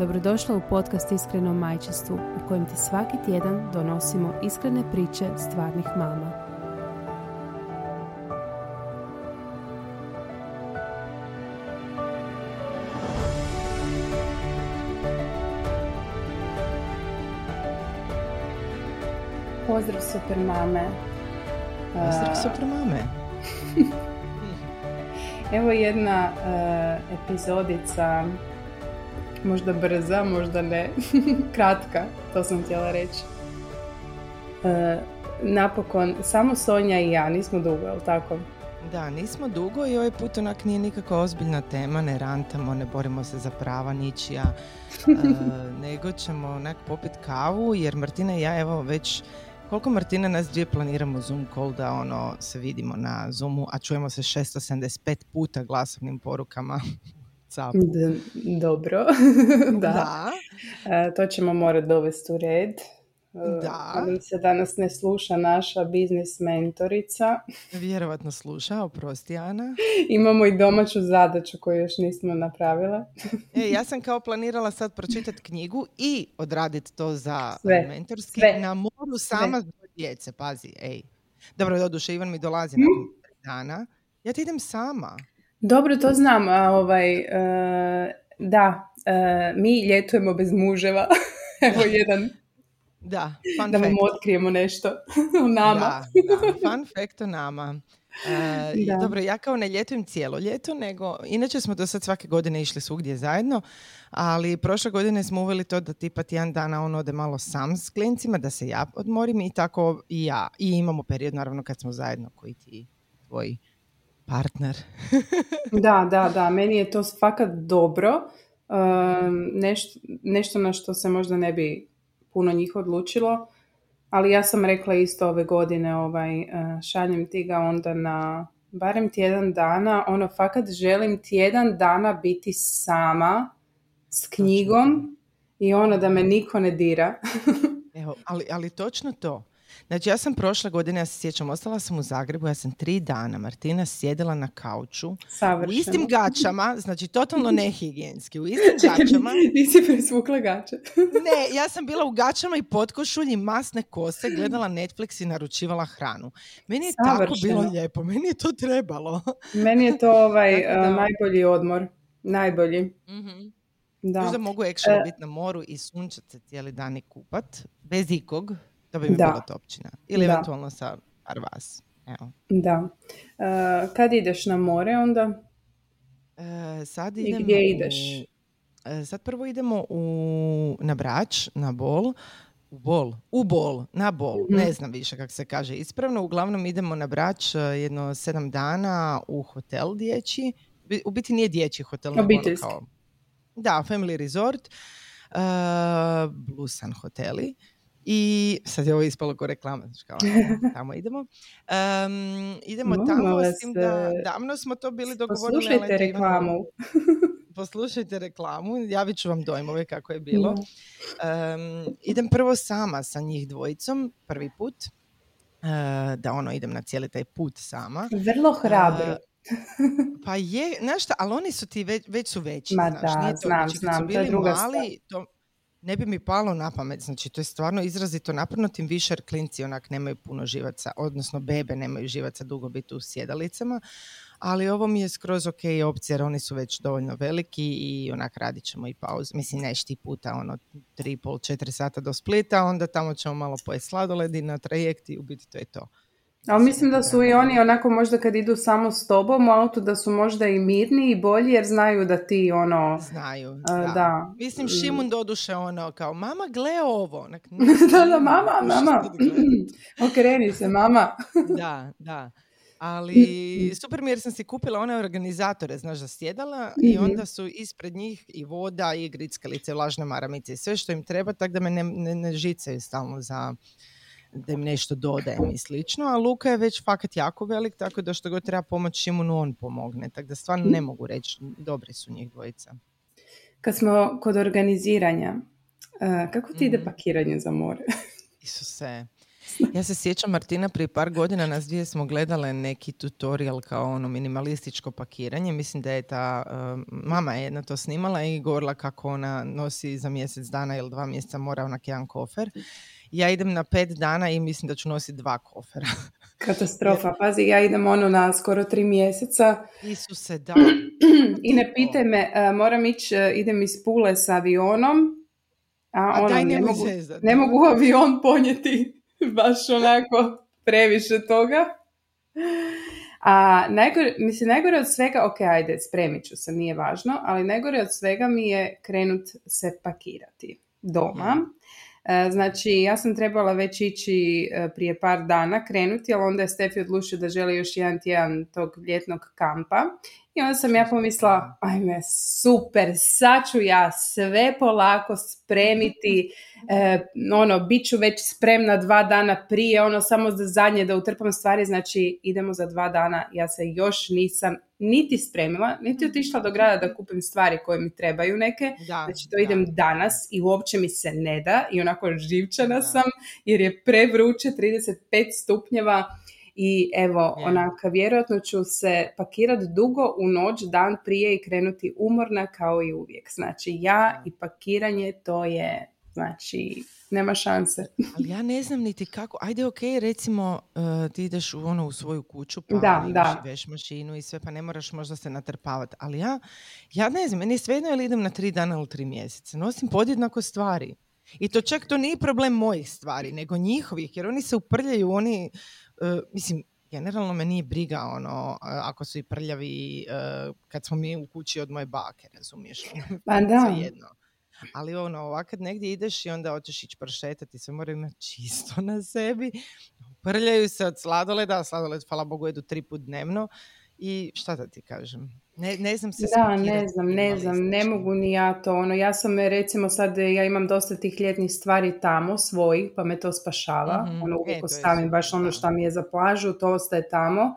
Dobrodošla u podcast Iskreno majčinstvu u kojem ti svaki tjedan donosimo iskrene priče stvarnih mama. Pozdrav super mame. Pozdrav super mame. Evo jedna uh, epizodica možda brza, možda ne, kratka, to sam htjela reći. E, napokon, samo Sonja i ja, nismo dugo, je tako? Da, nismo dugo i ovaj put onak nije nikakva ozbiljna tema, ne rantamo, ne borimo se za prava ničija, e, nego ćemo onak popit kavu jer Martina i ja evo već koliko Martina nas dvije planiramo Zoom call da ono se vidimo na Zoomu, a čujemo se 675 puta glasovnim porukama dobro, da. E, to ćemo morati dovesti u red. E, da. Ali se danas ne sluša naša biznis mentorica. Vjerovatno sluša, oprosti Ana. Imamo i domaću zadaću koju još nismo napravile. e, ja sam kao planirala sad pročitati knjigu i odraditi to za sve, mentorski sve, na moru sama sve. djece. Pazi, ej. Dobro, doduše, Ivan mi dolazi hm? nakon dana. Ja ti idem sama. Dobro, to znam. A, ovaj, uh, da, uh, mi ljetujemo bez muževa. Evo jedan. Da, fun da vam otkrijemo nešto o nama. Da, da, fun fact o nama. Uh, dobro, ja kao ne ljetujem cijelo ljeto, nego inače smo do sad svake godine išli svugdje zajedno, ali prošle godine smo uveli to da tipa tjedan dana on ode malo sam s klincima, da se ja odmorim i tako i ja. I imamo period naravno kad smo zajedno koji ti tvoji partner. da, da, da, meni je to fakat dobro. nešto, nešto na što se možda ne bi puno njih odlučilo, ali ja sam rekla isto ove godine, ovaj, uh, šaljem ti ga onda na barem tjedan dana, ono fakat želim tjedan dana biti sama s knjigom i ono da me niko ne dira. Evo, ali, ali točno to. Znači ja sam prošle godine, ja se sjećam, ostala sam u Zagrebu, ja sam tri dana, Martina sjedila na kauču, Savršeno. u istim gačama, znači totalno nehigijenski, u istim gačama. Nisi presvukla gače. ne, ja sam bila u gačama i potkošulji, masne kose, gledala Netflix i naručivala hranu. Meni je Savršeno. tako bilo lijepo, meni je to trebalo. meni je to ovaj uh, najbolji odmor, najbolji. Mm-hmm. Da. Možda mogu actually uh, biti na moru i sunčat se cijeli dan i kupat, bez ikog. To bi mi da. bila topčina. Ili da. eventualno sa par vas. Evo. Da. Uh, kad ideš na more onda? Uh, sad idemo I gdje ideš? U, uh, sad prvo idemo u, na Brač, na Bol. U Bol, u Bol, na Bol, mm-hmm. ne znam više kako se kaže ispravno. Uglavnom idemo na Brač jedno sedam dana u hotel dječji. U biti nije dječji hotel. Ono Obiteljski. Kao, da, family resort. Uh, Blusan hoteli. I sad je ovo ispalo ko reklama, znači kao tamo idemo. Um, idemo no, tamo, s tim da davno smo to bili dogovorili. Poslušajte reklamu. poslušajte reklamu, javit ću vam dojmove kako je bilo. Um, idem prvo sama sa njih dvojicom, prvi put. Uh, da ono, idem na cijeli taj put sama. Vrlo hrabro. Uh, pa je, znaš šta, ali oni su ti već, već su veći. Ma znaš, da, to, znam, znači, znam, to je druga mali, to, ne bi mi palo na pamet, znači to je stvarno izrazito naporno, tim više jer klinci onak nemaju puno živaca, odnosno bebe nemaju živaca dugo biti u sjedalicama, ali ovo mi je skroz ok opcija jer oni su već dovoljno veliki i onak radit ćemo i pauzu, mislim nešti puta ono 3,5-4 sata do Splita, onda tamo ćemo malo pojesti sladoledi na trajekt i u biti to je to. Ali mislim da su i oni onako možda kad idu samo s tobom u autu da su možda i mirniji i bolji jer znaju da ti ono... Znaju, da. da. Mislim Šimun doduše ono kao mama gle ovo. da, da, mama, mama. Okreni se, mama. da, da. Ali super mi jer sam si kupila one organizatore, znaš, za sjedala i Mhm. onda su ispred njih i voda i grickalice, vlažne maramice i sve što im treba, tako da me ne, ne, ne žicaju stalno za da im nešto dodajem i slično, a Luka je već fakat jako velik, tako da što god treba pomoći čim mu on pomogne, tako da stvarno ne mogu reći, dobri su njih dvojica. Kad smo kod organiziranja, eh, kako ti ide Mhm. pakiranje za more? Isuse. Ja se sjećam Martina prije par godina nas dvije smo gledale neki tutorial kao ono minimalističko pakiranje. Mislim da je ta um, mama je jedna to snimala i govorila kako ona nosi za mjesec dana ili dva mjeseca mora onak jedan kofer. Ja idem na pet dana i mislim da ću nositi dva kofera. Katastrofa. Pazi, ja idem ono na skoro tri mjeseca Isuse, da. i ne pitaj me, eh, moram ići, eh, idem iz Pule s avionom, a, A ono, daj, ne, nemoj mogu, zezat. ne mogu avion ponijeti baš onako previše toga. A najgore, mislim, najgore od svega, ok, ajde, spremit ću se, nije važno, ali najgore od svega mi je krenut se pakirati doma. E, Znači, ja sam trebala već ići e, prije par dana krenuti, ali onda je Stefi odlučio da želi još jedan tjedan tog ljetnog kampa. I onda sam ja pomislila, ajme, super, sad ću ja sve polako spremiti, e, ono, bit ću već spremna dva dana prije, ono, samo za zadnje da utrpam stvari, znači idemo za dva dana, ja se još nisam niti spremila, niti otišla do grada da kupim stvari koje mi trebaju neke, Da, Znači to da. idem danas i uopće mi se ne da i onako živčana Da. sam jer je prevruće 35 stupnjeva i evo Je. onak vjerojatno ću se pakirati dugo u noć dan prije i krenuti umorna kao i uvijek. Znači ja i pakiranje to je znači nema šanse. Ali ja ne znam niti kako, ajde ok, recimo uh, ti ideš u, ono, u svoju kuću pa Da, da. i veš mašinu i sve pa ne moraš možda se natrpavati, ali ja, ja ne znam, meni je svejedno ili idem na tri dana ili tri mjeseca, nosim podjednako stvari. I to čak to nije problem mojih stvari, nego njihovih, jer oni se uprljaju, oni, mislim, generalno me nije briga ono, uh, ako su i prljavi uh, kad smo mi u kući od moje bake, razumiješ? Pa da. Svejedno. Ali ono, ovak kad negdje ideš i onda hoćeš ići prošetati, sve moraju imati čisto na sebi. Prljaju se od sladoleda, sladoled, hvala Bogu, jedu tri put dnevno. I šta da ti kažem? Ne, ne znam se Da, ne znam, ne znam, ne mogu ni ja to. Ono, ja sam e, recimo sad, e, ja imam dosta tih ljetnih stvari tamo, svojih, pa me to spašava. Mhm, Ono, e, uvijek je ostavim baš ono što mi je za plažu, to ostaje tamo.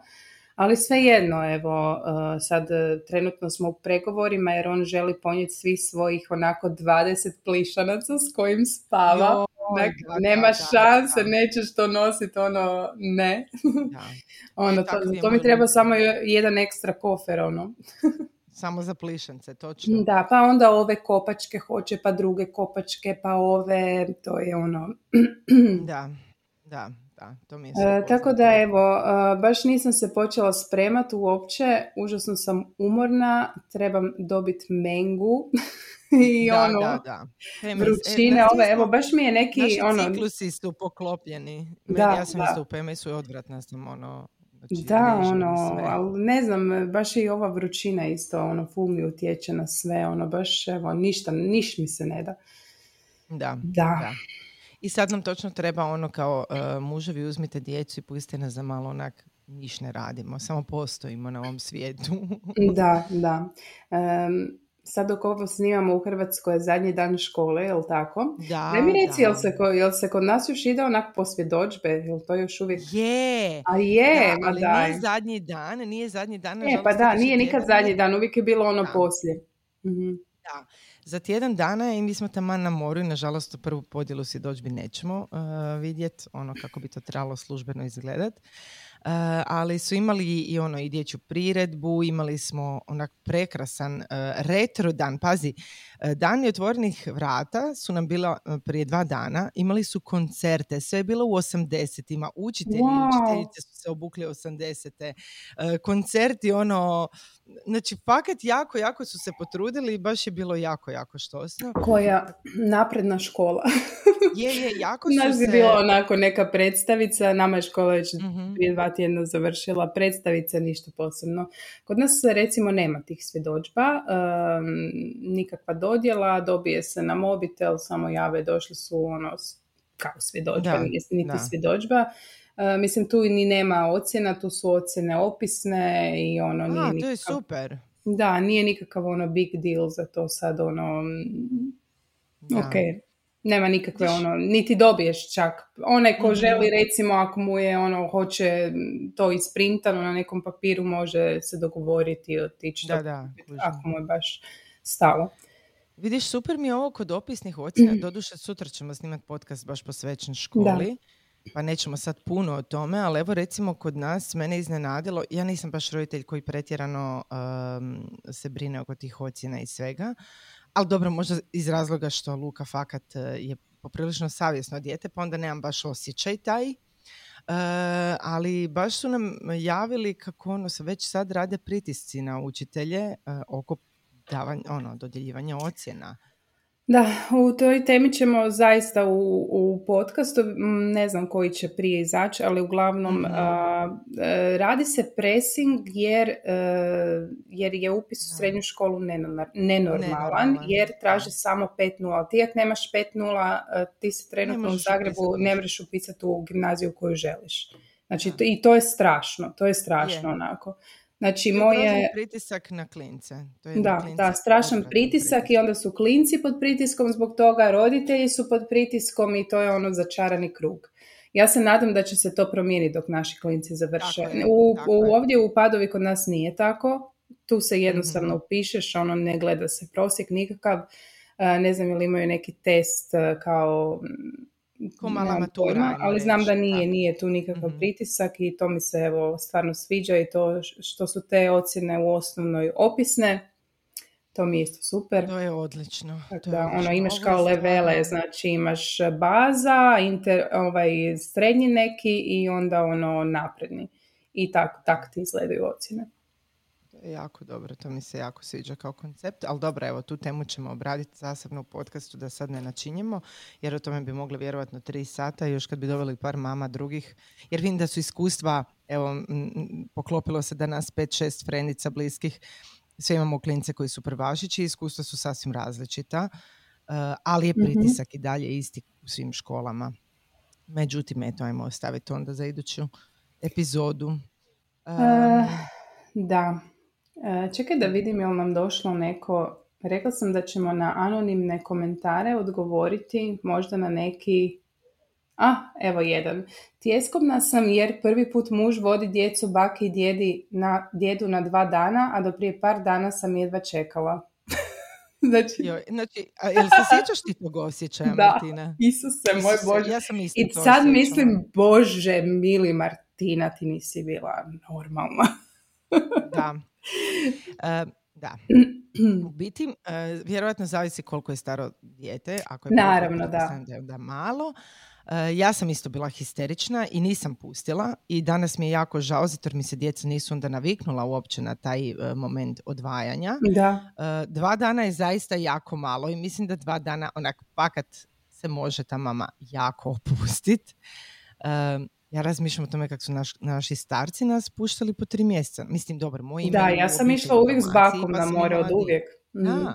Ali svejedno, evo, e, sad e, trenutno smo u pregovorima jer on želi ponijeti svih svojih onako 20 plišanaca s kojim spava. Joj, Onak, da, nema da, da, šanse, da. nećeš to nositi, ono, ne. Da. ono, E, to, to mi treba samo je- jedan ekstra kofer, ono. Samo za plišance, točno. Da, pa onda ove kopačke hoće, pa druge kopačke, pa ove, to je ono. Da, da, da, to mi je E, tako da evo, e, baš nisam se počela spremati uopće, užasno sam umorna, trebam dobiti mengu i da, ono, da, da. E, vrućine na ove, evo baš mi je neki, Naši ono, ciklusi su poklopljeni. Da, Da, ja sam da. isto u PMS-u i odvratna sam, ono, znači, da, ono, ali ne znam, baš i ova vrućina isto, ono, ful mi utječe na sve, ono, baš, evo, ništa, niš mi se ne da. Da, Da. da. I sad nam točno treba ono kao e, muževi uzmite djecu i pustite nas za malo onak niš ne radimo, samo postojimo na ovom svijetu. Da, da. Em, sad dok ovo snimamo u Hrvatskoj je zadnji dan škole, jel tako? da, Daj mi reci, da. jel se, ko- jel se kod nas još ide onak po svjedodžbe? Jel to još uvijek? Je, A je, da, ma ali daj. nije zadnji dan, nije zadnji dan. E, nažalost, pa da, nije nikad zadnji dan, uvijek je bilo ono Da. poslije. Mhm. Da. Za tjedan dana i mi smo taman na moru i nažalost tu prvu podjelu svjedodžbi nećemo uh, vidjet, ono kako bi to trebalo službeno izgledat. Uh, ali su imali i ono i dječju priredbu, imali smo onak prekrasan uh, retro dan. Pazi, dani otvorenih vrata su nam bila uh, prije dva dana, imali su koncerte, sve je bilo u 80-ima, učitelji i Wow. učiteljice su se obukli 80-te, uh, koncerti ono, znači fakat jako, jako su se potrudili i baš je bilo jako, jako štosno. Koja napredna škola. Je, je, jako su Nas je se... bila onako neka predstavica, nama je škola već Mhm. prije dva tjedna završila, predstavica, ništa posebno. Kod nas recimo nema tih svjedočba, em, nikakva dodjela, dobije se na mobitel, samo jave, došli su ono kao svjedočba, nije niti da. svjedočba. E, mislim, tu ni nema ocjena, tu su ocjene opisne i ono nije A, to je super. Da, nije nikakav ono big deal za to sad ono... Da. Ok, nema nikakve ono, niti dobiješ čak. Onaj ko mhm. želi recimo ako mu je ono, hoće to isprintano na nekom papiru može se dogovoriti i otići da, da, ako mu je baš stalo. Vidiš, super mi je ovo kod opisnih ocjena. Doduše, sutra ćemo snimati podcast baš posvećen školi. Pa nećemo sad puno o tome, ali evo recimo kod nas mene iznenadilo, ja nisam baš roditelj koji pretjerano se brine oko tih ocjena i svega, ali dobro, možda iz razloga što Luka fakat e, je poprilično savjesno dijete, pa onda nemam baš osjećaj taj. E, ali baš su nam javili kako ono se već sad rade pritisci na učitelje e, oko davanja, ono, dodjeljivanja ocjena. Da, u toj temi ćemo zaista u, u podcastu, ne znam koji će prije izaći, ali uglavnom mhm. e, radi se pressing jer, e, jer je upis u srednju školu nenormalan, jer traži samo 5.0. Ti ako nemaš 5.0, e, ti se trenutno u Zagrebu ne možeš upisati u gimnaziju koju želiš. Znači, i to je strašno, to je strašno onako. Znači, moje... pritisak na klince. To je da, da, strašan pritisak i onda su klinci pod pritiskom zbog toga, roditelji su pod pritiskom i to je ono začarani krug. Ja se nadam da će se to promijeniti dok naši klinci završe. u, u, ovdje u Padovi kod nas nije tako. Tu se jednostavno mm upišeš, ono ne gleda se prosjek nikakav. E, ne znam ili imaju neki test e, kao ko mala matura. ali znam da nije, nije tu nikakav mm pritisak i to mi se evo stvarno sviđa i to što su te ocjene u osnovnoj opisne, to mi je isto super. To je odlično. Tako da, ono, imaš kao levele, znači imaš baza, inter, ovaj, srednji neki i onda ono napredni. I tako tak ti izgledaju ocjene jako dobro, to mi se jako sviđa kao koncept, ali dobro, evo, tu temu ćemo obraditi zasebno u podcastu da sad ne načinjemo, jer o tome bi mogli vjerovatno tri sata, još kad bi doveli par mama drugih, jer vidim da su iskustva, evo, poklopilo se da nas pet, šest frendica bliskih, sve imamo klince koji su prvašići, iskustva su sasvim različita, uh, ali je mhm. pritisak i dalje isti u svim školama. Međutim, eto, ajmo ostaviti onda za iduću epizodu. Um, da, E, čekaj da vidim je li nam došlo neko... Rekla sam da ćemo na anonimne komentare odgovoriti možda na neki... A, evo jedan. Tjeskobna sam jer prvi put muž vodi djecu baki i djedi na, djedu na dva dana, a do prije par dana sam jedva čekala. znači, Joj, znači a jel se sjećaš ti tog osjećaja, da, Martina? Isuse, moj Bože. Ja sam isto I sad mislim, Bože, mili Martina, ti nisi bila normalna. da. Uh, da. U biti, uh, vjerojatno zavisi koliko je staro dijete. Ako je Naravno, da. da. malo. Uh, ja sam isto bila histerična i nisam pustila i danas mi je jako žao zato jer mi se djeca nisu onda naviknula uopće na taj moment odvajanja. Da. dva dana je zaista jako malo i mislim da dva dana onak pakat se može ta mama jako opustiti ja razmišljam o tome kako su naš, naši starci nas puštali po tri mjeseca. Mislim, dobro, moj Da, ja sam išla uvijek s bakom pa na more od uvijek. Da. Mhm.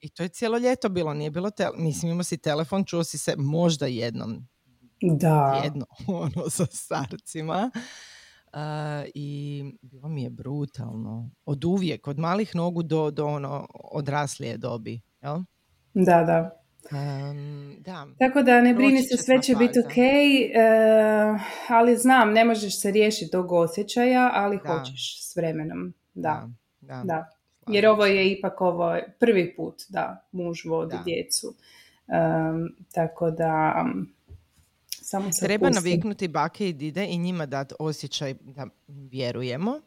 I to je cijelo ljeto bilo, nije bilo, te, mislim, imao si telefon, čuo si se možda jednom. Da. Jedno, ono, sa starcima. Uh, I bilo mi je brutalno. Od uvijek, od malih nogu do, do ono, odraslije dobi. Jel? Da, da. Um, da. Tako da ne brini se, sve će biti ok, uh, ali znam, ne možeš se riješiti tog osjećaja, ali da. hoćeš s vremenom. Da, da. da. Jer ovo je ipak ovo prvi put da muž vodi djecu. Um, tako da um, samo se Treba naviknuti bake i dide i njima dati osjećaj da vjerujemo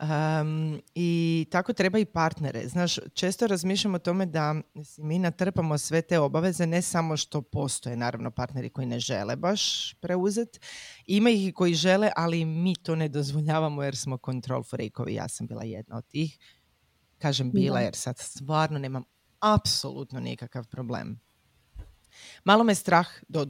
Um, I tako treba i partnere. Znaš, često razmišljam o tome da mi natrpamo sve te obaveze, ne samo što postoje naravno partneri koji ne žele baš preuzeti. Ima ih i koji žele, ali mi to ne dozvoljavamo jer smo control freakovi. Ja sam bila jedna od tih. Kažem bila jer sad stvarno nemam apsolutno nikakav problem. Malo me strah do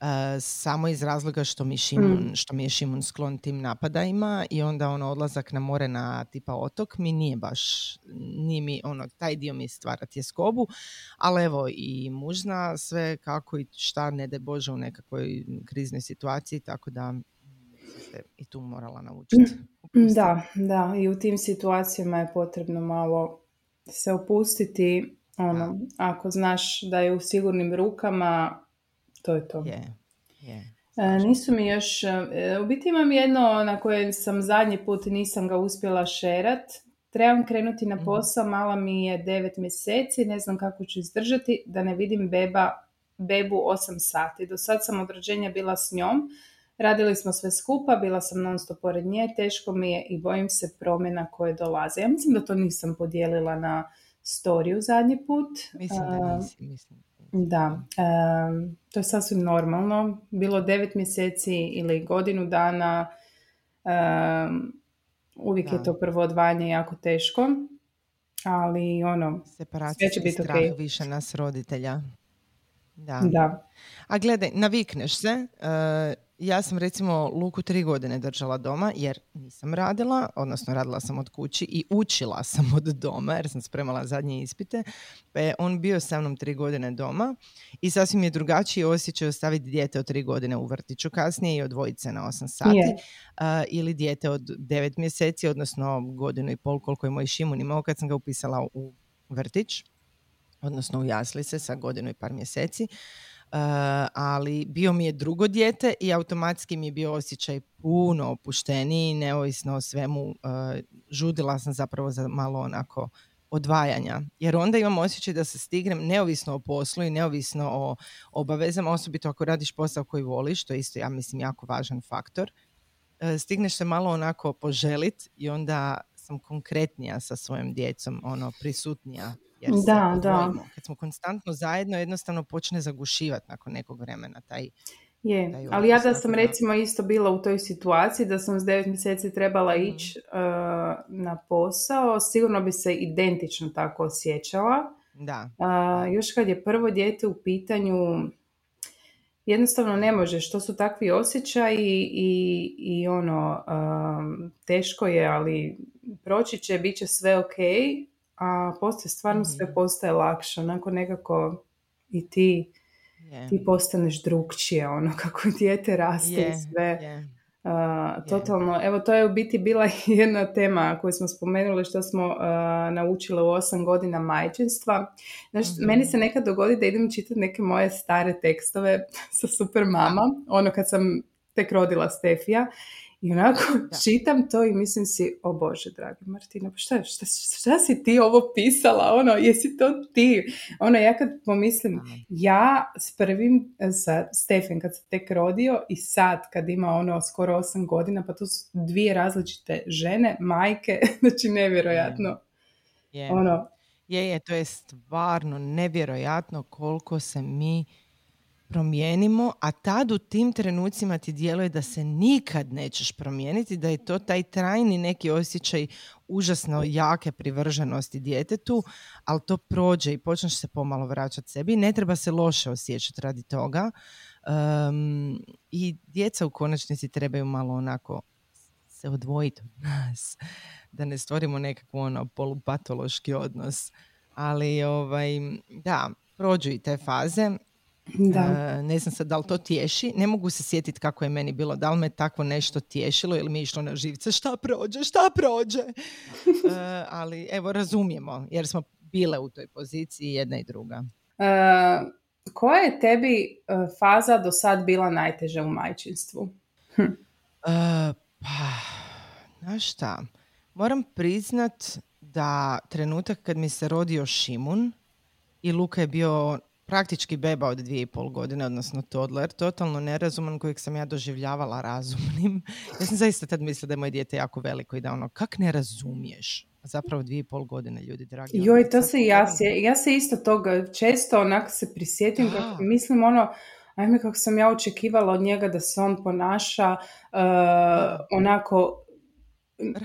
duše samo iz razloga što mi, Šimun, mm. što mi je Šimun sklon tim napadajima i onda ono odlazak na more na tipa otok mi nije baš, nije mi ono, taj dio mi stvara tjeskobu, ali evo i mužna sve kako i šta ne de Bože u nekakvoj kriznoj situaciji, tako da se i tu morala naučiti. Mm, da, da, i u tim situacijama je potrebno malo se opustiti, ono, ako znaš da je u sigurnim rukama, to je to. Je, je. E, nisu mi još, e, u biti imam jedno na koje sam zadnji put nisam ga uspjela šerat. Trebam krenuti na mhm. posao, mala mi je devet mjeseci, ne znam kako ću izdržati, da ne vidim beba, bebu 8 sati. Do sad sam od rođenja bila s njom, radili smo sve skupa, bila sam non stop pored nje, teško mi je i bojim se promjena koje dolaze. Ja mislim da to nisam podijelila na storiju zadnji put. Mislim da nisi, mislim. Da, to je sasvim normalno. Bilo devet mjeseci ili godinu dana, uvijek je to prvo odvajanje jako teško, ali ono, sve će biti strah više nas roditelja. Da. da. A gledaj, navikneš se, uh, ja sam recimo Luku tri godine držala doma jer nisam radila, odnosno radila sam od kući i učila sam od doma jer sam spremala zadnje ispite. Pa je on bio sa mnom tri godine doma i sasvim je drugačiji osjećaj ostaviti dijete od tri godine u vrtiću kasnije i odvojiti se na osam sati. ili dijete od devet mjeseci, odnosno godinu i pol koliko je moj Šimun imao kad sam ga upisala u vrtić odnosno u jaslice sa godinu i par mjeseci. Uh, ali bio mi je drugo dijete i automatski mi je bio osjećaj puno opušteniji, neovisno o svemu. Uh, žudila sam zapravo za malo onako odvajanja. Jer onda imam osjećaj da se stignem neovisno o poslu i neovisno o obavezama, osobito ako radiš posao koji voliš, to je isto ja mislim jako važan faktor. Uh, stigneš se malo onako poželit i onda sam konkretnija sa svojom djecom, ono prisutnija jer da, da. Kad smo konstantno zajedno, jednostavno počne zagušivati nakon nekog vremena taj je, ali ja da sam recimo isto bila u toj situaciji da sam s devet mjeseci trebala mm. ići uh, na posao, sigurno bi se identično tako osjećala. Da. Uh, još kad je prvo dijete u pitanju, jednostavno ne možeš, to su takvi osjećaji i, i ono, um, teško je, ali proći će, bit će sve ok, a poslije stvarno sve mhm. postaje lakše, onako nekako i ti, ti postaneš drugčije, ono kako dijete raste i sve. totalno, evo to je u biti bila jedna tema koju smo spomenuli što smo uh, naučili u osam godina majčinstva. Znači, mm meni se nekad dogodi da idem čitati neke moje stare tekstove sa super mama, ono kad sam tek rodila Stefija i onako čitam to i mislim si, o Bože, dragi Martina, pa šta, šta, šta, si ti ovo pisala? Ono, jesi to ti? Ono, ja kad pomislim, ja s prvim, sa Stefan kad se tek rodio i sad kad ima ono skoro osam godina, pa to su dvije različite žene, majke, znači nevjerojatno. Je, ono, je, je, to je stvarno nevjerojatno koliko se mi promijenimo, a tad u tim trenucima ti djeluje da se nikad nećeš promijeniti, da je to taj trajni neki osjećaj užasno jake privrženosti djetetu, ali to prođe i počneš se pomalo vraćati sebi. Ne treba se loše osjećati radi toga. I djeca u konačnici trebaju malo onako se odvojiti od nas, da ne stvorimo nekakvu ono polupatološki odnos. Ali ovaj, da, prođu i te faze da. E, ne znam sad da li to tješi, ne mogu se sjetiti kako je meni bilo, da li me takvo nešto tješilo ili mi je išlo na živce, šta prođe, šta prođe. uh, ali evo razumijemo, jer smo bile u toj poziciji jedna i druga. Uh, koja je tebi faza do sad bila najteža u majčinstvu? Hm. pa, znaš šta, moram priznat da trenutak kad mi se rodio Šimun i Luka je bio praktički beba od dvije i pol godine, odnosno toddler, totalno nerazuman kojeg sam ja doživljavala razumnim. Ja sam zaista tad mislila da je moje dijete jako veliko i da ono, kak ne razumiješ? Zapravo dvije i pol godine, ljudi dragi. Ono, Joj, to se ja, se, ja se isto toga često onako se prisjetim, kako, mislim ono, ajme kako sam ja očekivala od njega da se on ponaša uh, onako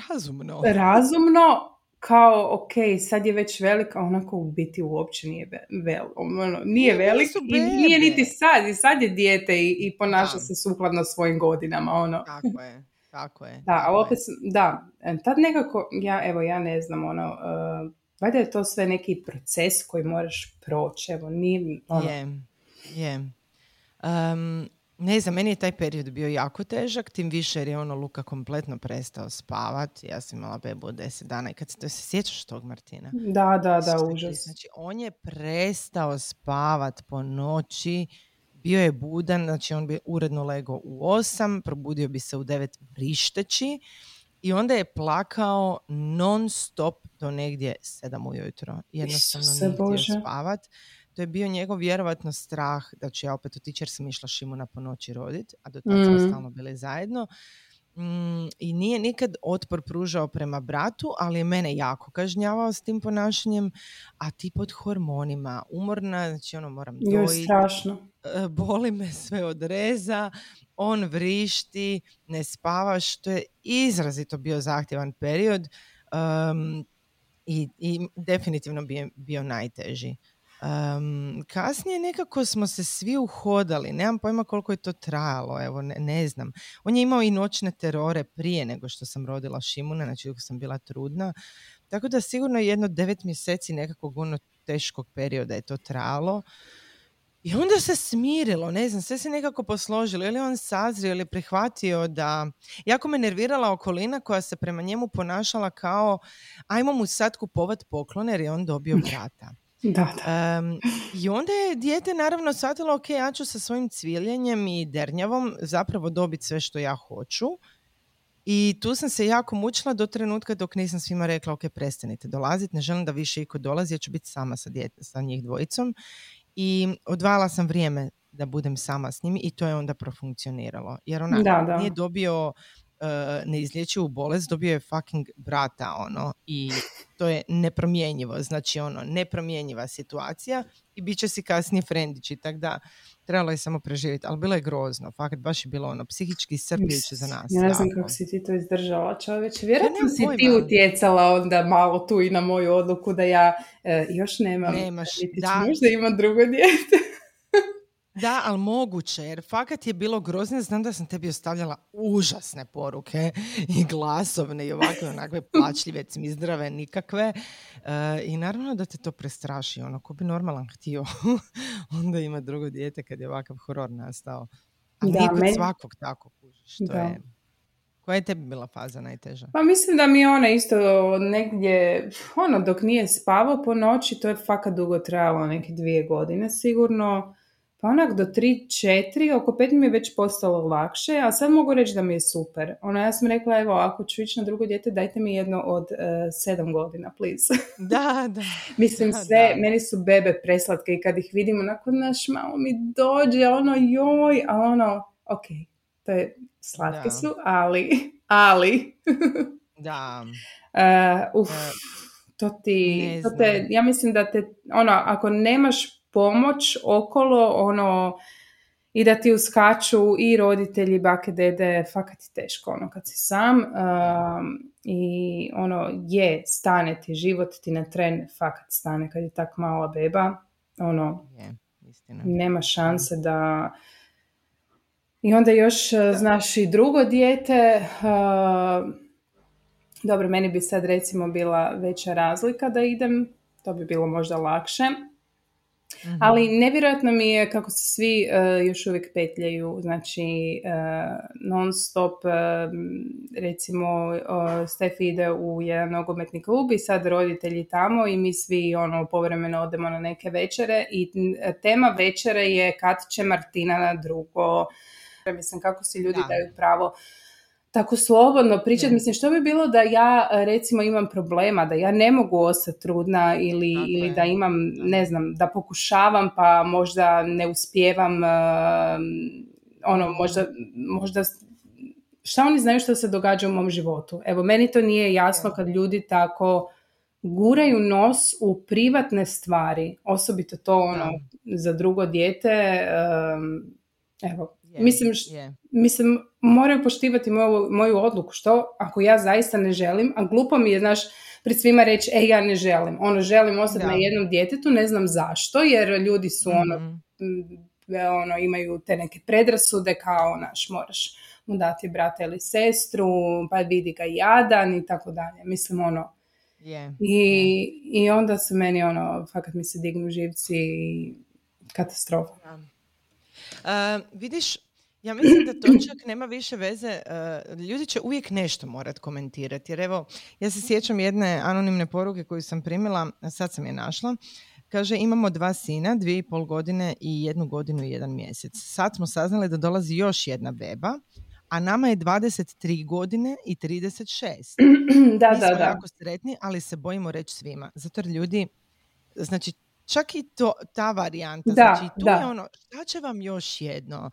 razumno. Razumno, kao, ok, sad je već velik, a onako u biti uopće nije vel, ono, nije velik i nije niti sad, i sad je dijete i, i ponaša se sukladno svojim godinama, ono. Tako je, tako je. Da, ali opet, da, tad nekako, ja, evo, ja ne znam, ono, uh, valjda je to sve neki proces koji moraš proći, evo, nije, ono. Je, je. Um, ne znam, meni je taj period bio jako težak, tim više jer je ono Luka kompletno prestao spavati. Ja sam imala bebu od deset dana i kad se, se sjećaš tog Martina? Da, da, da, užas. Znači, on je prestao spavat po noći, bio je budan, znači on bi uredno lego u osam, probudio bi se u devet vrišteći i onda je plakao non stop do negdje sedam ujutro. Jednostavno nije htio spavat to je bio njegov vjerovatno strah da ću ja opet otići jer sam išla Šimuna po noći rodit, a do tada smo mm. stalno bili zajedno. Mm, I nije nikad otpor pružao prema bratu, ali je mene jako kažnjavao s tim ponašanjem, a ti pod hormonima, umorna, znači ono moram dojiti. strašno. E, boli me sve od reza, on vrišti, ne spavaš, to je izrazito bio zahtjevan period um, i, i definitivno bi bio najteži. Um, kasnije nekako smo se svi uhodali, nemam pojma koliko je to trajalo, evo ne, ne, znam. On je imao i noćne terore prije nego što sam rodila Šimuna, znači dok sam bila trudna. Tako da sigurno jedno devet mjeseci nekakvog ono teškog perioda je to trajalo. I onda se smirilo, ne znam, sve se nekako posložilo. Ili on sazrio ili prihvatio da... Jako me nervirala okolina koja se prema njemu ponašala kao ajmo mu sad kupovat poklone jer je on dobio brata. Da, da. I onda je dijete naravno shvatilo, ok, ja ću sa svojim cviljenjem i dernjavom zapravo dobiti sve što ja hoću. I tu sam se jako mučila do trenutka dok nisam svima rekla, ok, prestanite dolaziti, ne želim da više iko dolazi, ja ću biti sama sa, djete, sa njih dvojicom. I odvajala sam vrijeme da budem sama s njimi i to je onda profunkcioniralo. Jer ona nije dobio neizlječivu bolest, dobio je fucking brata, ono, i to je nepromjenjivo, znači, ono, nepromjenjiva situacija i bit će si kasnije frendići, tako da trebalo je samo preživjeti, ali bilo je grozno, fakat baš je bilo ono, psihički iscrpljujuće za nas. Ja ne znam kako si ti to izdržala, čovječ, vjerojatno si ti utjecala onda malo tu i na moju odluku da ja e, još nemam, Nemaš, da. možda imam drugo dijete. Da, ali moguće, jer fakat je bilo grozno. Znam da sam tebi ostavljala užasne poruke i glasovne i ovakve, onakve plačljive, cmizdrave, nikakve. E, I naravno da te to prestraši. Ono, ko bi normalan htio onda ima drugo dijete kad je ovakav horor nastao. A da, kod svakog tako kužiš. To je... Koja je tebi bila faza najteža? Pa mislim da mi ona isto negdje, ono, dok nije spavao po noći, to je fakat dugo trajalo, neke dvije godine sigurno pa onak do 3-4, oko 5 mi je već postalo lakše, a sad mogu reći da mi je super. Ono, ja sam rekla, evo, ako ću ići na drugo dijete, dajte mi jedno od uh, e, 7 godina, please. Da, da. Mislim, sve, meni su bebe preslatke i kad ih vidimo, nakon naš malo mi dođe, ono, joj, a ono, ok, to je, slatke su, ali, ali. da. Uh, uf, e, to ti, to te, ja mislim da te, ono, ako nemaš pomoć okolo, ono, i da ti uskaču i roditelji, bake, dede, fakat je teško ono kad si sam um, i ono je, stane ti život ti na tren, fakat stane kad je tak mala beba, ono, je, istina. nema šanse da i onda još znaš i drugo dijete, uh, dobro, meni bi sad recimo bila veća razlika da idem, to bi bilo možda lakše, Mhm. Ali nevjerojatno mi je kako se svi uh, još uvijek petljaju, znači uh, non stop, uh, recimo uh, Stefi ide u jedan nogometni klub i sad roditelji tamo i mi svi ono povremeno odemo na neke večere i tema večere je kad će Martina na drugo. Mislim kako si ljudi da. daju pravo tako slobodno pričati. Mislim, što bi bilo da ja recimo imam problema, da ja ne mogu ostati trudna ili, ili da imam, ne znam, da pokušavam pa možda ne uspijevam, ono, možda, možda šta oni znaju što se događa u mom životu. Evo, meni to nije jasno kad ljudi tako guraju nos u privatne stvari, osobito to ono za drugo dijete, evo, mislim, mislim, moraju poštivati moju, moju odluku. Što ako ja zaista ne želim, a glupo mi je, znaš, pred svima reći, e, ja ne želim. Ono, želim ostati na jednom djetetu, ne znam zašto, jer ljudi su ono, mhm. ono, imaju te neke predrasude kao, naš, moraš mu dati brata ili sestru, pa vidi ga jadan i tako dalje. Mislim, ono, I, I onda se meni, ono, fakat mi se dignu živci i katastrofa. Uh, vidiš, ja mislim da to čak nema više veze. Uh, ljudi će uvijek nešto morat komentirati. Jer evo, ja se sjećam jedne anonimne poruke koju sam primila, sad sam je našla. Kaže, imamo dva sina, dvije i pol godine i jednu godinu i jedan mjesec. Sad smo saznali da dolazi još jedna beba, a nama je 23 godine i 36. da, Mi da, smo da. jako sretni, ali se bojimo reći svima. Zato jer ljudi, znači, čak i to, ta varijanta, da, znači tu je ono, šta će vam još jedno?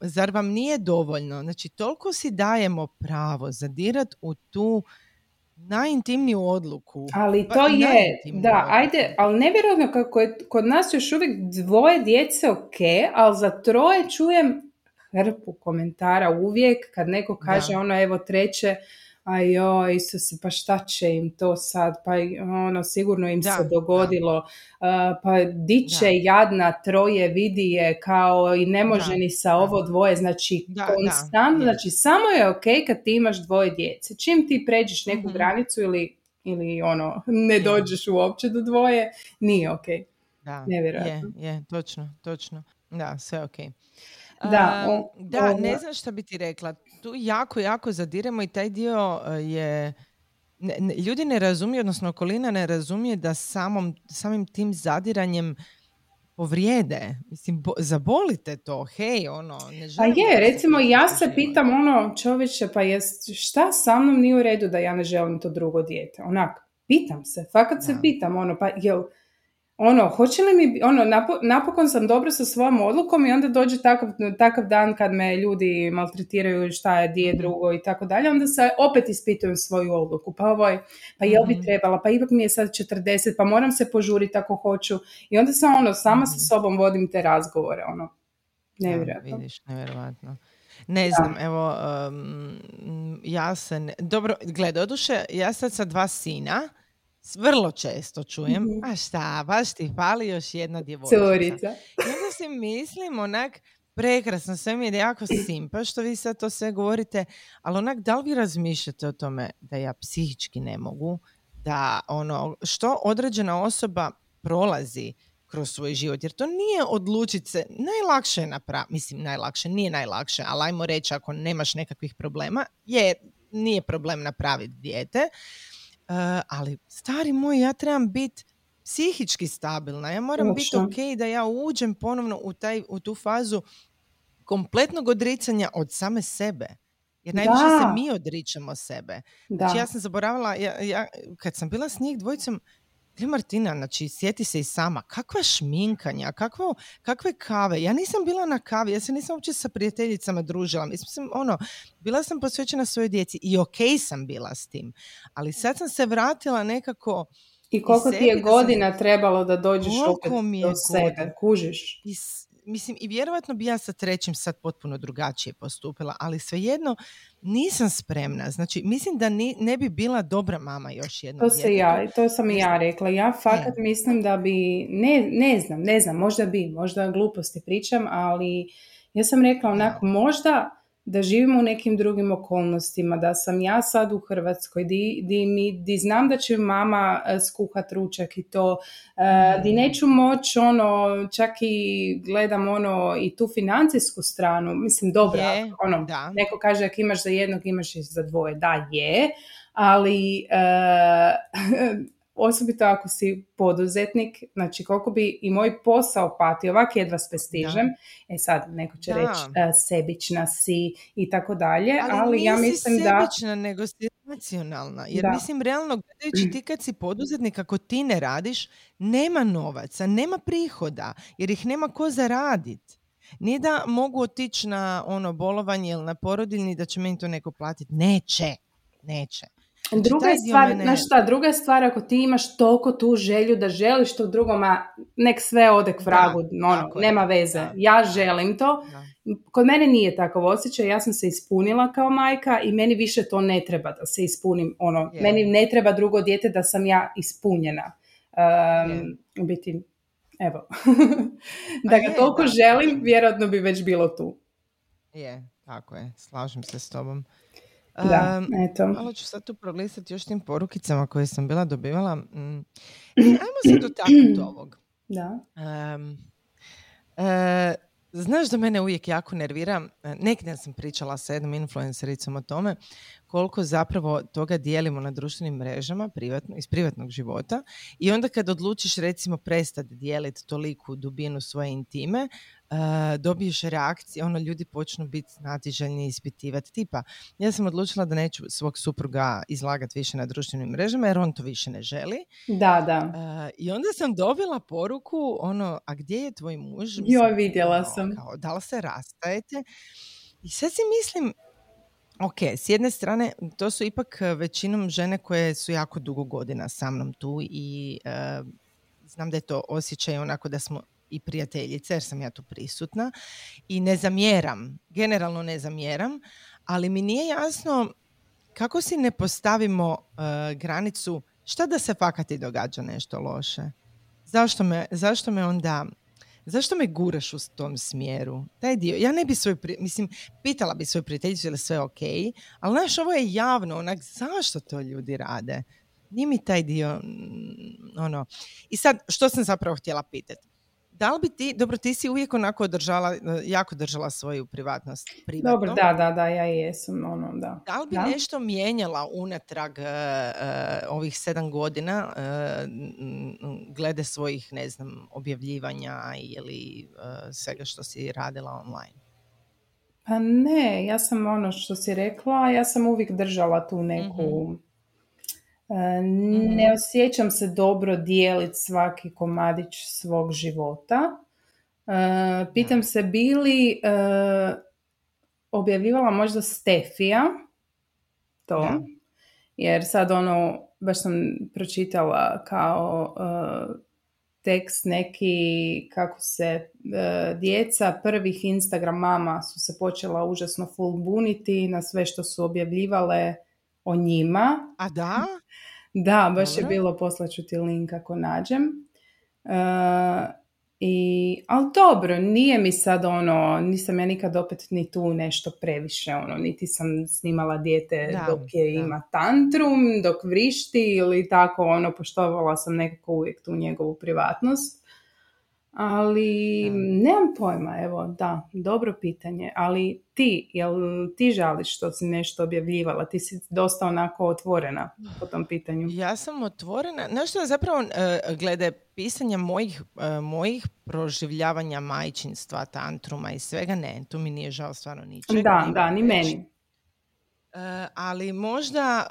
Zar vam nije dovoljno? Znači, toliko si dajemo pravo zadirat u tu najintimniju odluku. Ali to je, da, ajde, ali nevjerojatno kako je kod nas još uvijek dvoje djece ok, ali za troje čujem hrpu komentara uvijek kad neko kaže ono evo treće, a joj Isuse, pa šta će im to sad, pa ono sigurno im se dogodilo, pa di će jadna troje vidi je kao i ne može ni sa ovo dvoje, znači konstantno, znači samo je ok kad ti imaš dvoje djece, čim ti pređeš neku mhm. granicu ili, ili ono, ne dođeš uopće do dvoje, nije ok. Da, Nevjerojatno. Je, je, točno, točno. Da, sve ok. Da, da ne znam što bi ti rekla. Tu jako, jako zadiremo i taj dio e, je... ljudi ne razumiju, odnosno okolina ne razumije da samom, samim tim zadiranjem povrijede. Mislim, bo, zabolite to, hej, ono, ne Pa je, recimo ja se pitam ono, čovječe, pa jest, šta sa mnom nije u redu da ja ne želim to drugo dijete? Onak, pitam se, fakat se pitam, ono, pa jel, ono, hoće li mi, ono, napokon sam dobro sa svojom odlukom i onda dođe takav, takav dan kad me ljudi maltretiraju šta je, di je mhm. drugo i tako dalje, onda se opet ispitujem svoju odluku, pa ovoj, pa jel bi mhm. trebala, pa ipak mi je sad 40, pa moram se požuriti ako hoću i onda sam ono, sama sa mhm. sobom vodim te razgovore, ono, nevjerojatno. Ja, vidiš, nevjerojatno. Ne znam, evo, ja se, ne... dobro, gledaj, oduše, ja sad sa dva sina, vrlo često čujem, mm a šta, baš ti fali još jedna djevojčica. Curica. I onda si mislim, onak, prekrasno, sve mi je jako simpa što vi sad to sve govorite, ali onak, da li vi razmišljate o tome da ja psihički ne mogu, da ono, što određena osoba prolazi kroz svoj život, jer to nije odlučiti se, najlakše je napraviti, mislim najlakše, nije najlakše, ali ajmo reći ako nemaš nekakvih problema, je, nije problem napraviti dijete, ali stari moj, ja trebam biti psihički stabilna. Ja moram biti ok da ja uđem ponovno u, taj, u tu fazu kompletnog odricanja od same sebe. Jer najviše se mi odričemo sebe. Da. Znači ja sam zaboravila, ja, ja, kad sam bila s njih dvojicom, Gle Martina, znači sjeti se i sama, kakva šminkanja, kakvo, kakve kave. Ja nisam bila na kavi, ja se nisam uopće sa prijateljicama družila. Mislim, ono, bila sam posvećena svojoj djeci i ok sam bila s tim. Ali sad sam se vratila nekako... I koliko ti je godina trebalo da dođeš opet do sebe, kužiš? I mislim, i vjerojatno bi ja sa trećim sad potpuno drugačije postupila, ali svejedno nisam spremna. Znači, mislim da ni, ne bi bila dobra mama još jednom To se ja, to sam i ja rekla. Ja fakat mislim da bi, ne, ne znam, ne znam, možda bi, možda gluposti pričam, ali ja sam rekla onako, možda da živimo u nekim drugim okolnostima, da sam ja sad u Hrvatskoj, di, di, mi, di znam da će mama e, skuhat ručak i to, e, di mm. neću moći ono, čak i gledam ono i tu financijsku stranu, mislim dobro, ono, da. neko kaže ako imaš za jednog, imaš i za dvoje, da je, ali e, osobito ako si poduzetnik, znači koliko bi i moj posao patio, ovak jedva spestižem, e sad neko će reći uh, sebična si i tako dalje, ali, ja mislim da... sebična, nego si racionalna, jer mislim realno gledajući ti kad si poduzetnik, ako ti ne radiš, nema novaca, nema prihoda, jer ih nema ko zaraditi. Nije da mogu otići na ono bolovanje ili na porodiljni da će meni to neko platiti. Neće. Neće. Znači, druga je stvar, mene... šta, druga je stvar ako ti imaš toliko tu želju da želiš to drugoma, nek sve ode k vragu, ono, nema veze. Ja želim to, kod mene nije takav osjećaj, ja sam se ispunila kao majka i meni više to ne treba da se ispunim, ono, meni ne treba drugo dijete da sam ja ispunjena. Um, U biti, evo, da ga toliko želim, vjerojatno bi već bilo tu. Je, tako je, slažem se s tobom. Da, eto. Malo ću sad tu prolistati još tim porukicama koje sam bila dobivala. Mm. Ajmo se dotaknuti ovog. Da. Um, Znaš da mene uvijek jako nervira, e, nekdje sam pričala sa jednom influencericom o tome koliko zapravo toga dijelimo na društvenim mrežama privatno, iz privatnog života i onda kad odlučiš recimo prestati dijeliti toliku dubinu svoje intime, uh, dobiješ reakcije, ono ljudi počnu biti znatiželjni i ispitivati. Tipa, ja sam odlučila da neću svog supruga izlagati više na društvenim mrežama jer on to više ne želi. Da, da. Uh, I onda sam dobila poruku, ono, a gdje je tvoj muž? Joj, vidjela ono, sam. Kao, da li se rastajete? I sad si mislim, Ok, s jedne strane, to su ipak većinom žene koje su jako dugo godina sa mnom tu i znam da je to osjećaj onako da smo i prijateljice jer sam ja tu prisutna i ne zamjeram, generalno ne zamjeram, ali mi nije jasno kako si ne postavimo eh, granicu šta da se fakati događa nešto loše. Zašto me, zašto me onda zašto me guraš u tom smjeru? Taj dio, ja ne bi svoj, mislim, pitala bi svoju prijateljicu je li sve ok, ali znaš, ovo je javno, onak, zašto to ljudi rade? Nije mi taj dio, mm, ono. I sad, što sam zapravo htjela pitati? Da li bi ti, dobro, ti si uvijek onako održala, jako držala svoju privatnost privatno. Dobro, da, da, da, ja jesam, ono, da. Da li bi nešto mijenjala unatrag uh, ovih sedam godina uh, glede svojih, ne znam, objavljivanja ili uh, svega što si radila online? Pa ne, ja sam ono što si rekla, ja sam uvijek držala tu neku mhm. E, ne mhm. osjećam se dobro dijeliti svaki komadić svog života. E, pitam se bili e, objavljivala možda Stefija to. Jer sad ono, baš sam pročitala kao tekst neki kako se djeca prvih Instagram mama su se počela užasno full buniti na sve što su objavljivale o njima. A da? Da, baš je bilo, poslaću ti link ako nađem. Uh, i, ali dobro, nije mi sad ono, nisam ja nikad opet ni tu nešto previše, ono, niti sam snimala dijete dok je ima tantrum, dok vrišti ili tako, ono, poštovala sam nekako uvijek tu njegovu privatnost. Ali nemam pojma, evo, da, dobro pitanje. Ali ti, jel ti žališ što si nešto objavljivala? Ti si dosta onako otvorena po tom pitanju. Ja sam otvorena. Znaš što zapravo e, glede pisanja mojih, e, mojih proživljavanja majčinstva, tantruma i svega, ne, tu mi nije žao stvarno ničeg. Da, da, ni meni. E, ali možda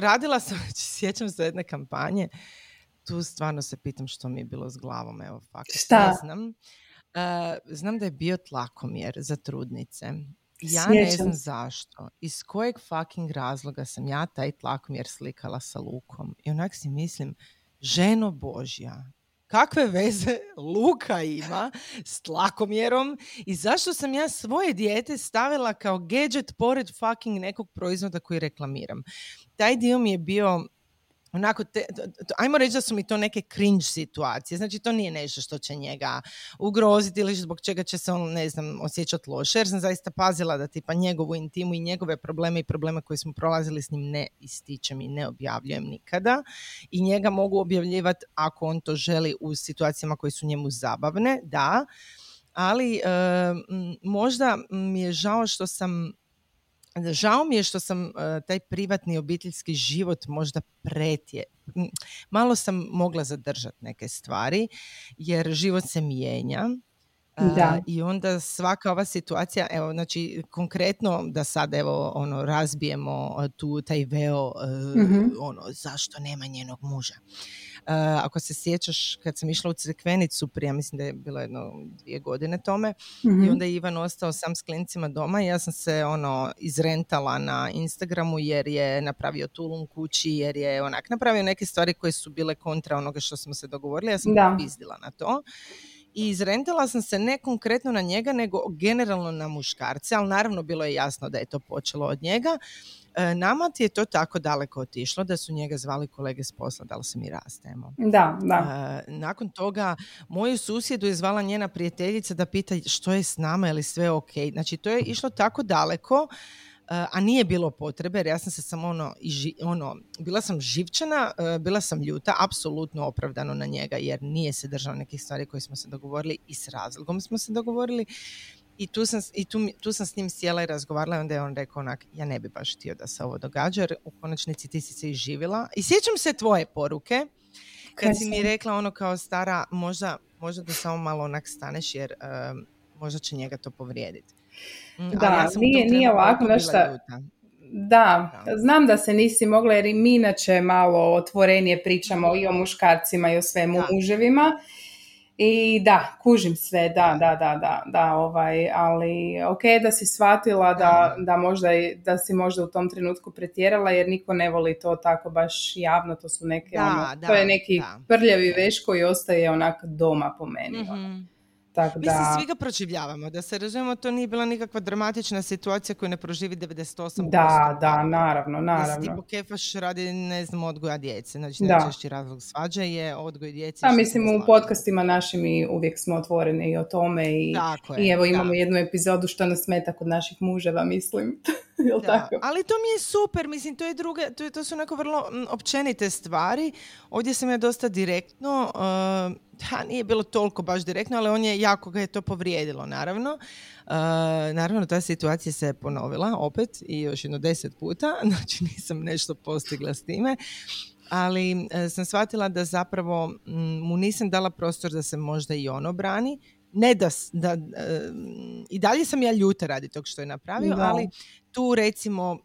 radila sam, sjećam se jedne kampanje, tu stvarno se pitam što mi je bilo s glavom, evo fakt. Šta? Ne znam. Uh, znam da je bio tlakomjer za trudnice. Ja ne znam zašto. Iz kojeg fucking razloga sam ja taj tlakomjer slikala sa lukom. I onak si mislim, ženo Božja, kakve veze luka ima s tlakomjerom i zašto sam ja svoje dijete stavila kao gadget pored fucking nekog proizvoda koji reklamiram. Taj dio mi je bio onako, te, ajmo reći da su mi to neke cringe situacije, znači to nije nešto što će njega ugroziti ili zbog čega će se on, ne znam, osjećati loše, jer sam zaista pazila da tipa njegovu intimu i njegove probleme i probleme koje smo prolazili s njim ne ističem i ne objavljujem nikada. I njega mogu objavljivati ako on to želi u situacijama koje su njemu zabavne, da, ali možda mi je žao što sam Žao mi je što sam e, taj privatni obiteljski život možda pretje. Malo sam mogla zadržati neke stvari jer život se mijenja. Da. I onda svaka ova situacija, evo, znači konkretno da sad evo ono razbijemo tu taj veo, mm ono zašto nema njenog muža. Uh, ako se sjećaš kad sam išla u crkvenicu prije, mislim da je bilo jedno dvije godine tome i mhm. onda je Ivan ostao sam s klincima doma i ja sam se ono izrentala na Instagramu jer je napravio tulum kući, jer je onak napravio neke stvari koje su bile kontra onoga što smo se dogovorili, ja sam pizdila na to i izrentala sam se ne konkretno na njega, nego generalno na muškarce, ali naravno bilo je jasno da je to počelo od njega. E, nama ti je to tako daleko otišlo da su njega zvali kolege s posla da li se mi rastemo. Da, da. E, nakon toga moju susjedu je zvala njena prijateljica da pita što je s nama, je li sve ok. Znači to je išlo tako daleko a nije bilo potrebe jer ja sam se samo ono, ono bila sam živčana, bila sam ljuta, apsolutno opravdano na njega jer nije se držao nekih stvari koje smo se dogovorili i s razlogom smo se dogovorili i tu sam, i tu, tu sam s njim sjela i razgovarala i onda je on rekao onak, ja ne bi baš htio da se ovo događa jer u konačnici ti si se i živjela. I sjećam se tvoje poruke kad si mi rekla ono kao stara, možda, možda da samo malo onak staneš jer možda će njega to povrijediti. Mm, da, ja nije, nije ovako nešto... Da, znam da se nisi mogla jer i mi inače malo otvorenije pričamo i o muškarcima i o svemu muževima. I da, kužim sve, da, da, da, da, da, ovaj, ali ok da si shvatila da, da, možda, da si možda u tom trenutku pretjerala jer niko ne voli to tako baš javno, to su neke, ono, to je neki prljavi veš koji ostaje onak doma po meni. mm tako da... Mislim, svi ga proživljavamo. Da se razumemo, to nije bila nikakva dramatična situacija koju ne proživi 98%. Da, da, naravno, naravno. Da se kefaš radi, ne znam, odgoja djece. Znači, najčešći razlog svađa je odgoj djece. A mislim, u podcastima našim mi uvijek smo otvoreni i o tome i, i evo imamo jednu epizodu što nas smeta kod naših muževa, mislim. Jel tako? Ali to mi je super, mislim, to je druga, to, to su neko vrlo općenite stvari. Ovdje sam ja dosta direktno, uh, nije bilo toliko baš direktno, ali on je jako ga je to povrijedilo, naravno. Uh, naravno, ta situacija se ponovila opet i još jedno deset puta, znači nisam nešto postigla s time ali uh, sam shvatila da zapravo mu nisam dala prostor da se možda i on obrani ne da, da i dalje sam ja ljuta radi tog što je napravio, ali tu recimo uh,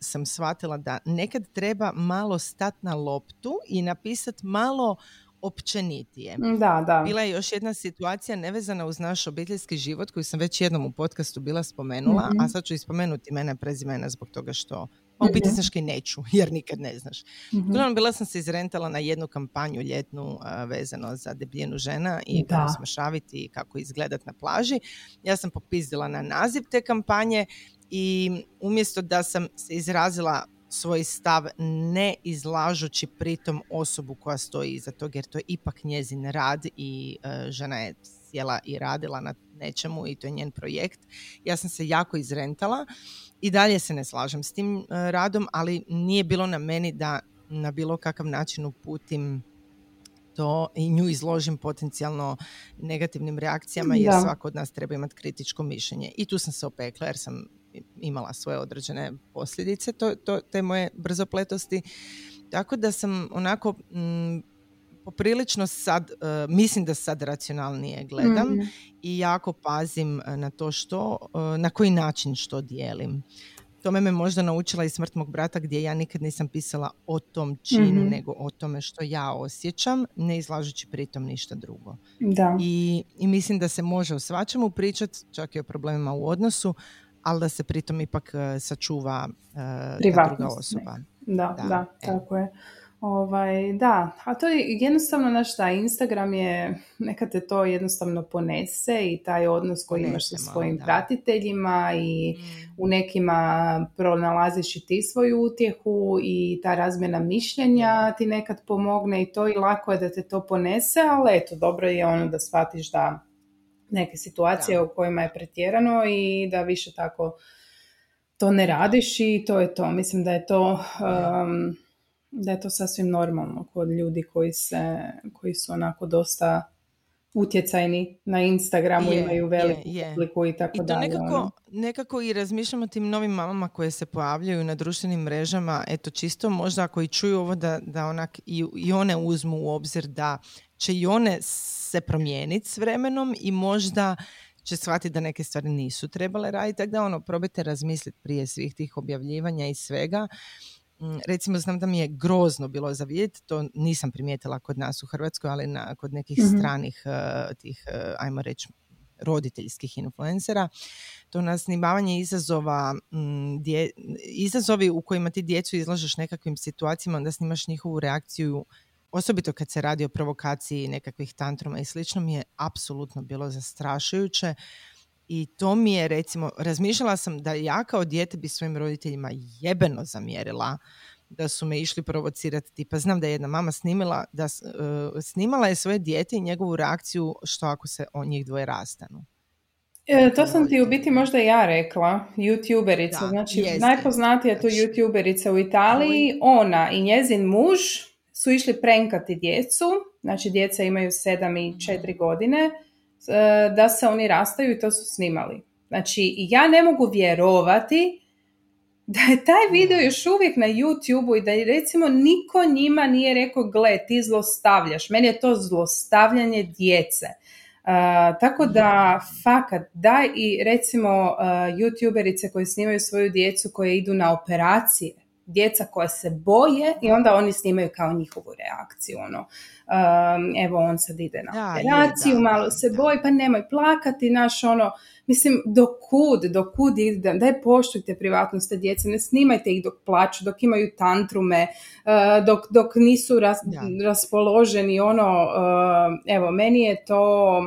sam shvatila da nekad treba malo stat na loptu i napisat malo općenitije. Da, da. Bila je još jedna situacija nevezana uz naš obiteljski život koju sam već jednom u podcastu bila spomenula, a mhm. sad ću ispomenuti mene prezimena zbog toga što a biti znaš neću, jer nikad ne znaš. mm bila sam se izrentala na jednu kampanju ljetnu vezano za debljenu žena i kako smršaviti i kako izgledat na plaži. Ja sam popizdila na naziv te kampanje i umjesto da sam se izrazila svoj stav ne izlažući pritom osobu koja stoji iza tog jer to je ipak njezin rad i e, žena je sjela i radila na nečemu i to je njen projekt. Ja sam se jako izrentala i dalje se ne slažem s tim e, radom, ali nije bilo na meni da na bilo kakav način uputim to i nju izložim potencijalno negativnim reakcijama jer svako od nas treba imati kritičko mišljenje. I tu sam se opekla jer sam imala svoje određene posljedice to, to, te moje brzopletosti. Tako da sam onako poprilično sad, uh, mislim da sad racionalnije gledam mm. i jako pazim e, na to što, uh, na koji način što dijelim. Tome me možda naučila i smrt mog brata gdje ja nikad nisam pisala o tom činu, mm nego o tome što ja osjećam, ne izlažući pritom ništa drugo. Da. I, I mislim da se može o svačemu pričati, čak i o problemima u odnosu, ali da se pritom ipak uh, sačuva uh, druga osoba. Da, da, da tako je. Ovaj, da, a to je jednostavno, naš taj Instagram je, neka te to jednostavno ponese i taj odnos koji imaš sa svojim pratiteljima i mm. u nekima pronalaziš i ti svoju utjehu i ta razmjena mišljenja ti nekad pomogne i to i lako je da te to ponese, ali eto, dobro je ono da shvatiš da neke situacije u kojima je pretjerano i da više tako to ne radiš i to je to. Mislim da je to um, da je to sasvim normalno kod ljudi koji, se, koji su onako dosta utjecajni na Instagramu, imaju veliku publiku i tako dalje. I to nekako, ono. nekako i razmišljamo o tim novim mamama koje se pojavljaju na društvenim mrežama, eto čisto možda ako i čuju ovo da, da onak i, i one uzmu u obzir da će i one se promijeniti s vremenom i možda će shvatiti da neke stvari nisu trebale raditi, tako da ono, probajte razmisliti prije svih tih objavljivanja i svega recimo znam da mi je grozno bilo za vidjeti, to nisam primijetila kod nas u Hrvatskoj, ali na, kod nekih mm stranih uh, tih, uh, ajmo reći, roditeljskih influencera, to na snimavanje izazova, mm, dje, izazovi u kojima ti djecu izlažeš nekakvim situacijama, onda snimaš njihovu reakciju osobito kad se radi o provokaciji nekakvih tantruma i slično, mi je apsolutno bilo zastrašujuće. I to mi je, recimo, razmišljala sam da ja kao dijete bi svojim roditeljima jebeno zamjerila da su me išli provocirati. Tipa, znam da je jedna mama snimila, da, uh, snimala je svoje dijete i njegovu reakciju što ako se o njih dvoje rastanu. E, to sam ti u biti možda ja rekla, youtuberica, znači jeste, najpoznatija tu znači, youtuberica u Italiji, ona i njezin muž su išli prenkati djecu, znači djeca imaju sedam i četiri godine, da se oni rastaju i to su snimali. Znači, ja ne mogu vjerovati da je taj video još uvijek na YouTube-u i da je recimo niko njima nije rekao gle ti zlostavljaš. Meni je to zlostavljanje djece. Uh, tako da fakat da i recimo uh, youtuberice koji snimaju svoju djecu koje idu na operacije djeca koja se boje i onda oni snimaju kao njihovu reakciju ono um, evo on sad ide na operaciju malo se boji pa nemoj plakati naš ono Mislim, do kud, do kud ide, daj poštujte privatnost djece, ne snimajte ih dok plaću, dok imaju tantrume, uh, dok, dok nisu raspoloženi, ono, uh, evo, meni je to,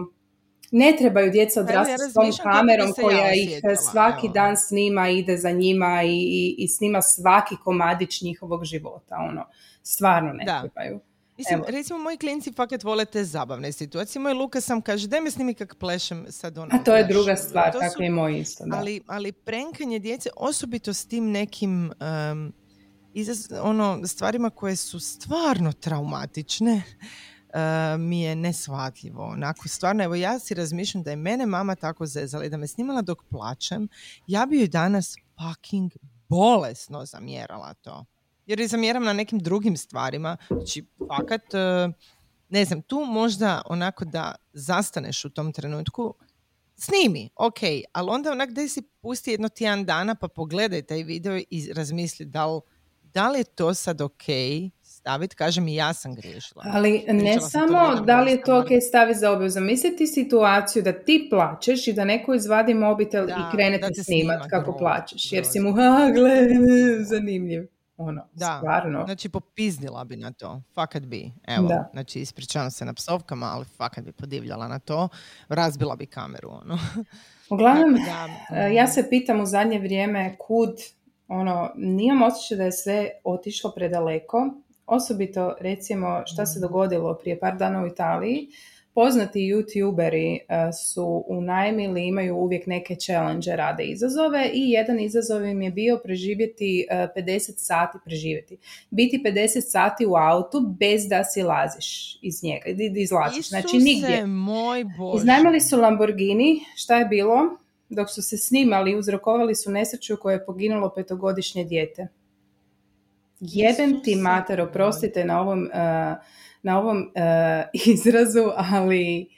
ne trebaju djeca odrastati s tom kamerom koja ih svaki dan snima, ide za njima i, i, i snima svaki komadić njihovog života, ono, stvarno ne trebaju. Mislim, recimo, moji klinci fakat vole te zabavne situacije. Moj Luka sam kaže, daj me snimi kak plešem sad ono. A to je druga stvar, tako i moj isto. Da. Ali, ali prenkanje djece, osobito s tim nekim um, izaz, ono, stvarima koje su stvarno traumatične, uh, mi je nesvatljivo. Onako, stvarno, evo ja si razmišljam da je mene mama tako zezala i da me snimala dok plačem, ja bi joj danas fucking bolesno zamjerala to jer je zamjeram na nekim drugim stvarima. Znači, fakat, e, ne znam, tu možda onako da zastaneš u tom trenutku, snimi, ok, ali onda onak da si pusti jedno tjedan dana pa pogledaj taj video i razmisli da li, da li je to sad ok staviti, kažem i ja sam griješila. Ali ne samo da li je to ok staviti za obje, zamisliti situaciju da ti plačeš i da neko izvadi mobitel i krene te snimat kako plačeš, jer si mu, ha, gle, zanimljiv ono, da, stvarno. znači popiznila bi na to, fakat bi, evo, da. znači ispričavam se na psovkama, ali fakat bi podivljala na to, razbila bi kameru, ono. Uglavnom, da, e, ja se pitam u zadnje vrijeme kud, ono, nijem osjećaj da je sve otišlo predaleko, osobito recimo šta se dogodilo prije par dana u Italiji, poznati youtuberi e, su unajmili, imaju uvijek neke challenge, rade izazove i jedan izazov im je bio preživjeti 50 e, sati, preživjeti. Biti 50 sati u autu bez da si laziš iz njega, izlaziš, znači nigdje. moj Bože. Iznajmali su Lamborghini, šta je bilo? Dok su se snimali, uzrokovali su nesreću u kojoj je poginulo petogodišnje dijete. Jebem ti mater, oprostite na ovom... Uh, na ovom uh, izrazu, ali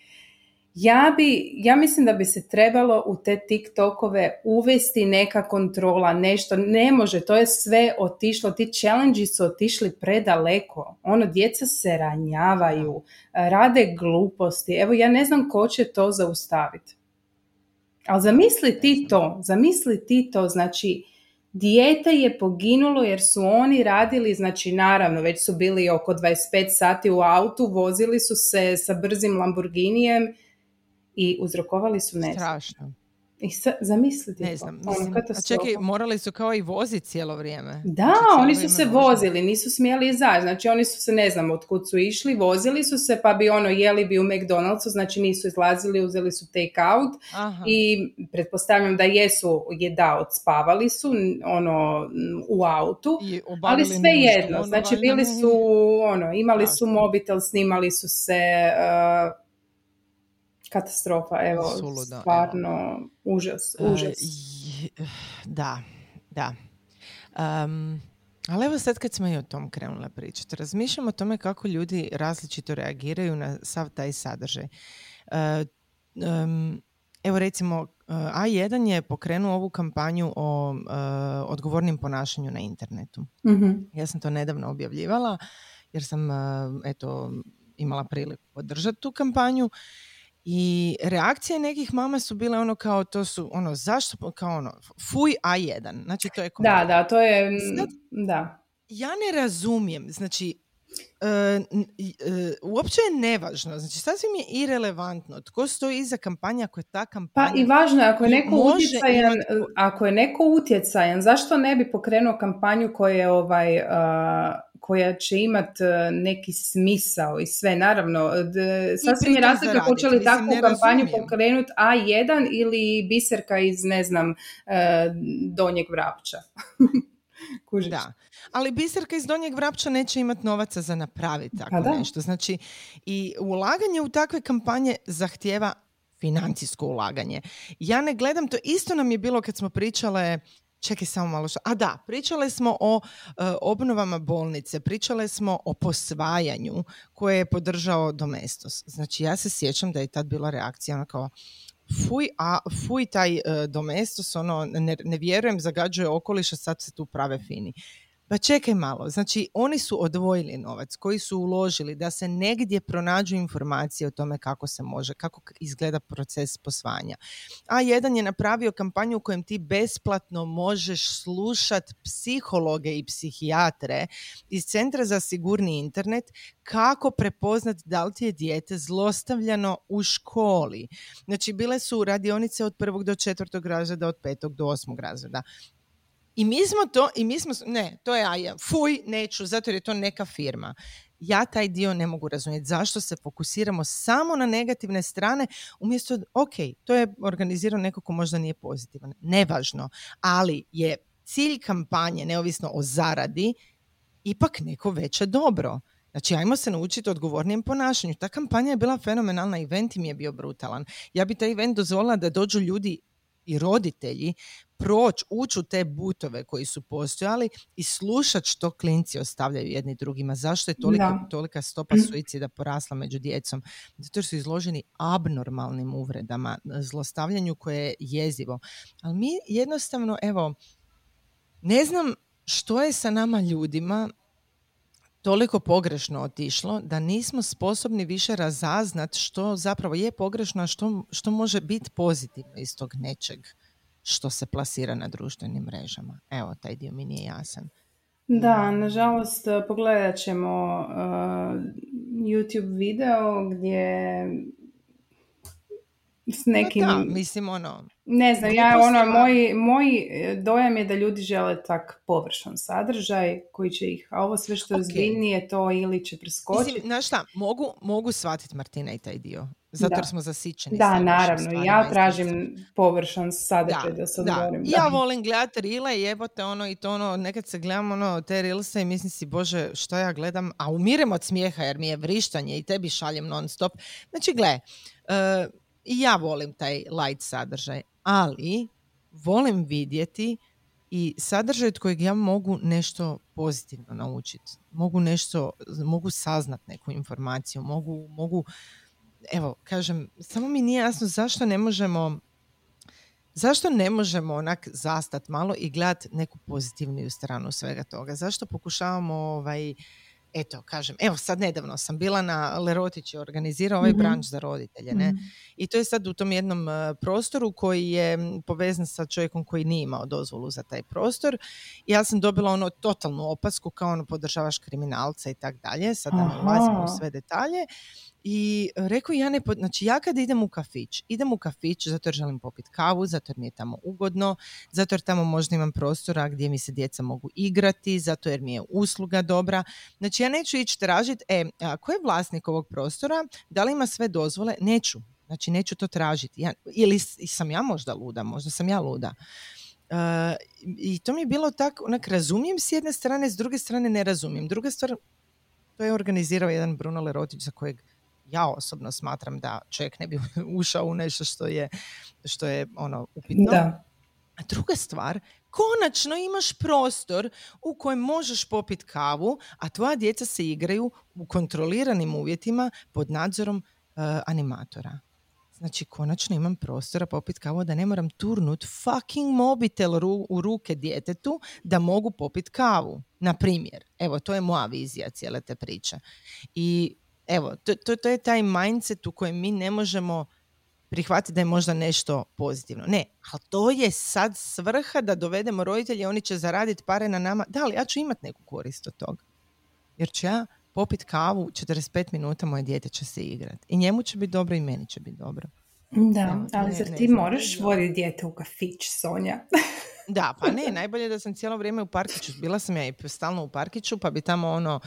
ja, bi, ja mislim da bi se trebalo u te TikTokove uvesti neka kontrola, nešto, ne može, to je sve otišlo, ti challenge su otišli predaleko, ono, djeca se ranjavaju, rade gluposti, evo ja ne znam ko će to zaustaviti. Ali zamisli ti to, zamisli ti to, znači, Dijete je poginulo jer su oni radili, znači naravno već su bili oko 25 sati u autu, vozili su se sa brzim Lamborghinijem i uzrokovali su nesreću. Strašno. I sa, zamislite ne znam, to. Ono, a čekaj, morali su kao i voziti cijelo vrijeme. Da, znači, oni su se vozili, nisu smjeli izaći. Znači oni su se, ne znam od kud su išli, vozili su se pa bi ono jeli bi u McDonald'su, znači nisu izlazili, uzeli su take out i pretpostavljam da jesu, je da, odspavali su ono u autu, ali sve jedno, znači bili su, ono, imali su mobitel, snimali su se, uh, katastrofa, evo, stvarno užas, e, užas. da, da. Um, ali evo sad kad smo i o tom krenule pričati, razmišljam o tome kako ljudi različito reagiraju na sav taj sadržaj. um, evo recimo, A1 je pokrenuo ovu kampanju o uh, odgovornim ponašanju na internetu. mm Ja sam to nedavno objavljivala jer sam eto imala priliku podržati tu kampanju i reakcije nekih mama su bile ono kao to su ono zašto kao ono fuj A1. Znači to je Da, da, to je da. Ja ne razumijem. Znači E, uopće je nevažno, znači sasvim je irelevantno tko stoji iza kampanja ako je ta kampanja... Pa i važno je, ako je neko utjecajan, ako je neko utjecajan, zašto ne bi pokrenuo kampanju koja je ovaj... koja će imati neki smisao i sve, naravno, sasvim je razlika hoće li takvu kampanju pokrenuti A1 ili Biserka iz, ne znam, Donjeg Vrapča. Da, ali biserka iz Donjeg Vrapča neće imati novaca za napraviti tako pa nešto. Znači, i ulaganje u takve kampanje zahtjeva financijsko ulaganje. Ja ne gledam, to isto nam je bilo kad smo pričale Čekaj samo malo što. A da, pričale smo o e, obnovama bolnice, pričale smo o posvajanju koje je podržao Domestos. Znači ja se sjećam da je tad bila reakcija ona kao fuj, a fuj taj uh, domestos, ono, ne, ne vjerujem, zagađuje okoliš, a sad se tu prave fini. Pa čekaj malo, znači oni su odvojili novac koji su uložili da se negdje pronađu informacije o tome kako se može, kako izgleda proces posvanja. A jedan je napravio kampanju u kojem ti besplatno možeš slušati psihologe i psihijatre iz Centra za sigurni internet kako prepoznat da li ti je dijete zlostavljano u školi. Znači bile su radionice od prvog do četvrtog razreda, od petog do osmog razreda. I mi smo to, i mi smo, ne, to je ja, fuj, neću, zato jer je to neka firma. Ja taj dio ne mogu razumjeti. Zašto se fokusiramo samo na negativne strane, umjesto, ok, to je organizirano neko ko možda nije pozitivan. Nevažno, ali je cilj kampanje, neovisno o zaradi, ipak neko veće dobro. Znači, ajmo se naučiti odgovornijem ponašanju. Ta kampanja je bila fenomenalna, event im je bio brutalan. Ja bi taj event dozvolila da dođu ljudi i roditelji proći, ući u te butove koji su postojali i slušat što klinci ostavljaju jedni drugima. Zašto je tolika, tolika stopa mm. suicida porasla među djecom? Zato su izloženi abnormalnim uvredama, zlostavljanju koje je jezivo. Ali mi jednostavno, evo, ne znam što je sa nama ljudima toliko pogrešno otišlo da nismo sposobni više razaznat što zapravo je pogrešno, a što, što može biti pozitivno iz tog nečeg što se plasira na društvenim mrežama. Evo, taj dio mi nije jasan. Da, nažalost, pogledat ćemo uh, YouTube video gdje s nekim... da, mislim ono... Ne znam, ja ono, moj, moj e, dojam je da ljudi žele tak površan sadržaj koji će ih, a ovo sve što je okay. to ili će preskočiti. Mislim, znaš šta, mogu, mogu shvatiti Martina i taj dio. Zato jer smo zasićeni. Da, naravno. Ja tražim površan sadržaj da, da se odgovorim. Da. Ja volim gledati rile, jebote ono i to ono, nekad se gledam ono te rilse i mislim si, bože, što ja gledam, a umirem od smijeha jer mi je vrištanje i tebi šaljem non stop. Znači, gle, uh, i ja volim taj light sadržaj, ali volim vidjeti i sadržaj od kojeg ja mogu nešto pozitivno naučiti. Mogu nešto, mogu saznat neku informaciju, mogu, mogu evo, kažem, samo mi nije jasno zašto ne možemo zašto ne možemo onak zastat malo i gledat neku pozitivniju stranu svega toga? Zašto pokušavamo ovaj, eto, kažem, evo sad nedavno sam bila na Lerotić je organizirao ovaj mm branč za roditelje, ne? Mhm. I to je sad u tom jednom e, prostoru koji je povezan sa čovjekom koji nije imao dozvolu za taj prostor. Ja sam dobila ono totalnu opasku kao ono podržavaš kriminalca i tak dalje, sad da ne ulazimo u sve detalje. I rekao ja ne, znači ja kad idem u kafić, idem u kafić zato jer želim popiti kavu, zato jer mi je tamo ugodno, zato jer tamo možda imam prostora gdje mi se djeca mogu igrati, zato jer mi je usluga dobra. Znači ja neću ići tražiti, e, a ko je vlasnik ovog prostora, da li ima sve dozvole? Neću. Znači neću to tražiti. Ja, ili sam ja možda luda, možda sam ja luda. Uh, I to mi je bilo tako, onak razumijem s jedne strane, s druge strane ne razumijem. Druga stvar, to je organizirao jedan Bruno Lerotić za kojeg ja osobno smatram da čovjek ne bi ušao u nešto što je, što je ono upitno. Da. A druga stvar, konačno imaš prostor u kojem možeš popiti kavu, a tvoja djeca se igraju u kontroliranim uvjetima pod nadzorom uh, animatora. Znači, konačno imam prostora popiti kavu da ne moram turnut fucking mobitel u ruke djetetu da mogu popiti kavu. Na primjer. Evo, to je moja vizija cijele te priče. I Evo, to, to, to je taj mindset u kojem mi ne možemo prihvatiti da je možda nešto pozitivno. Ne, ali to je sad svrha da dovedemo roditelje, oni će zaraditi pare na nama. Da, ali ja ću imati neku korist od toga. Jer ću ja popit kavu, 45 minuta moje dijete će se igrati. I njemu će biti dobro i meni će biti dobro. Da, Evo, ali ne- zar ne ti znam, moraš ne- voditi dijete u kafić, Sonja? Da, pa ne, najbolje je da sam cijelo vrijeme u parkiću. Bila sam ja i stalno u parkiću, pa bi tamo ono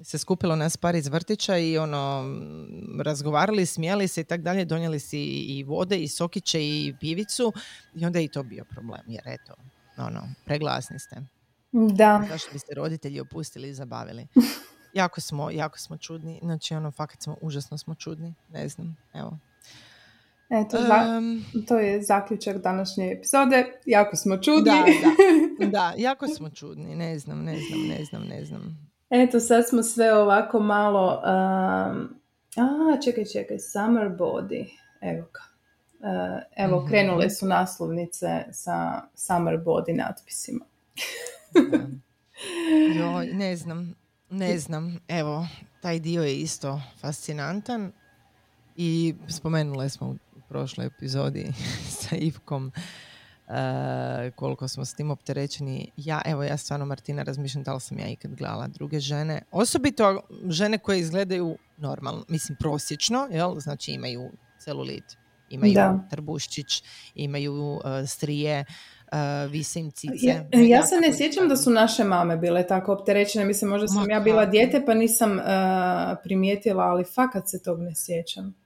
se skupilo nas par iz vrtića i ono m, razgovarali, smijali se i tak dalje, donijeli si i vode i sokiće i pivicu i onda je i to bio problem, jer eto, ono, preglasni ste. Da, Zašto bi se roditelji opustili i zabavili? Jako smo, jako smo čudni, znači ono, fakat smo, užasno smo čudni, ne znam, evo. eto, za- Em, to je zaključak današnje epizode. Jako smo čudni. da, da, da, jako smo čudni, ne znam, ne znam, ne znam, ne znam. Eto, sad smo sve ovako malo... um, a, čekaj, čekaj, Summer Body. Evo ga. Uh, evo, Mhm. krenule su naslovnice sa Summer Body natpisima. Joj, ne znam, ne znam. Evo, taj dio je isto fascinantan i spomenule smo u prošloj epizodi sa Ivkom e, koliko smo s tim opterećeni. Ja, evo, ja stvarno, Martina, razmišljam da li sam ja ikad gledala druge žene. Osobito žene koje izgledaju normalno, mislim prosječno, jel? Znači imaju celulit, imaju Da. trbuščić, imaju e, strije, uh, vise im cice. Ja, ja se ne je sjećam da su naše mame bile tako opterećene. Mislim, možda sam Ma ja bila dijete pa nisam uh, primijetila, ali fakat se tog ne sjećam.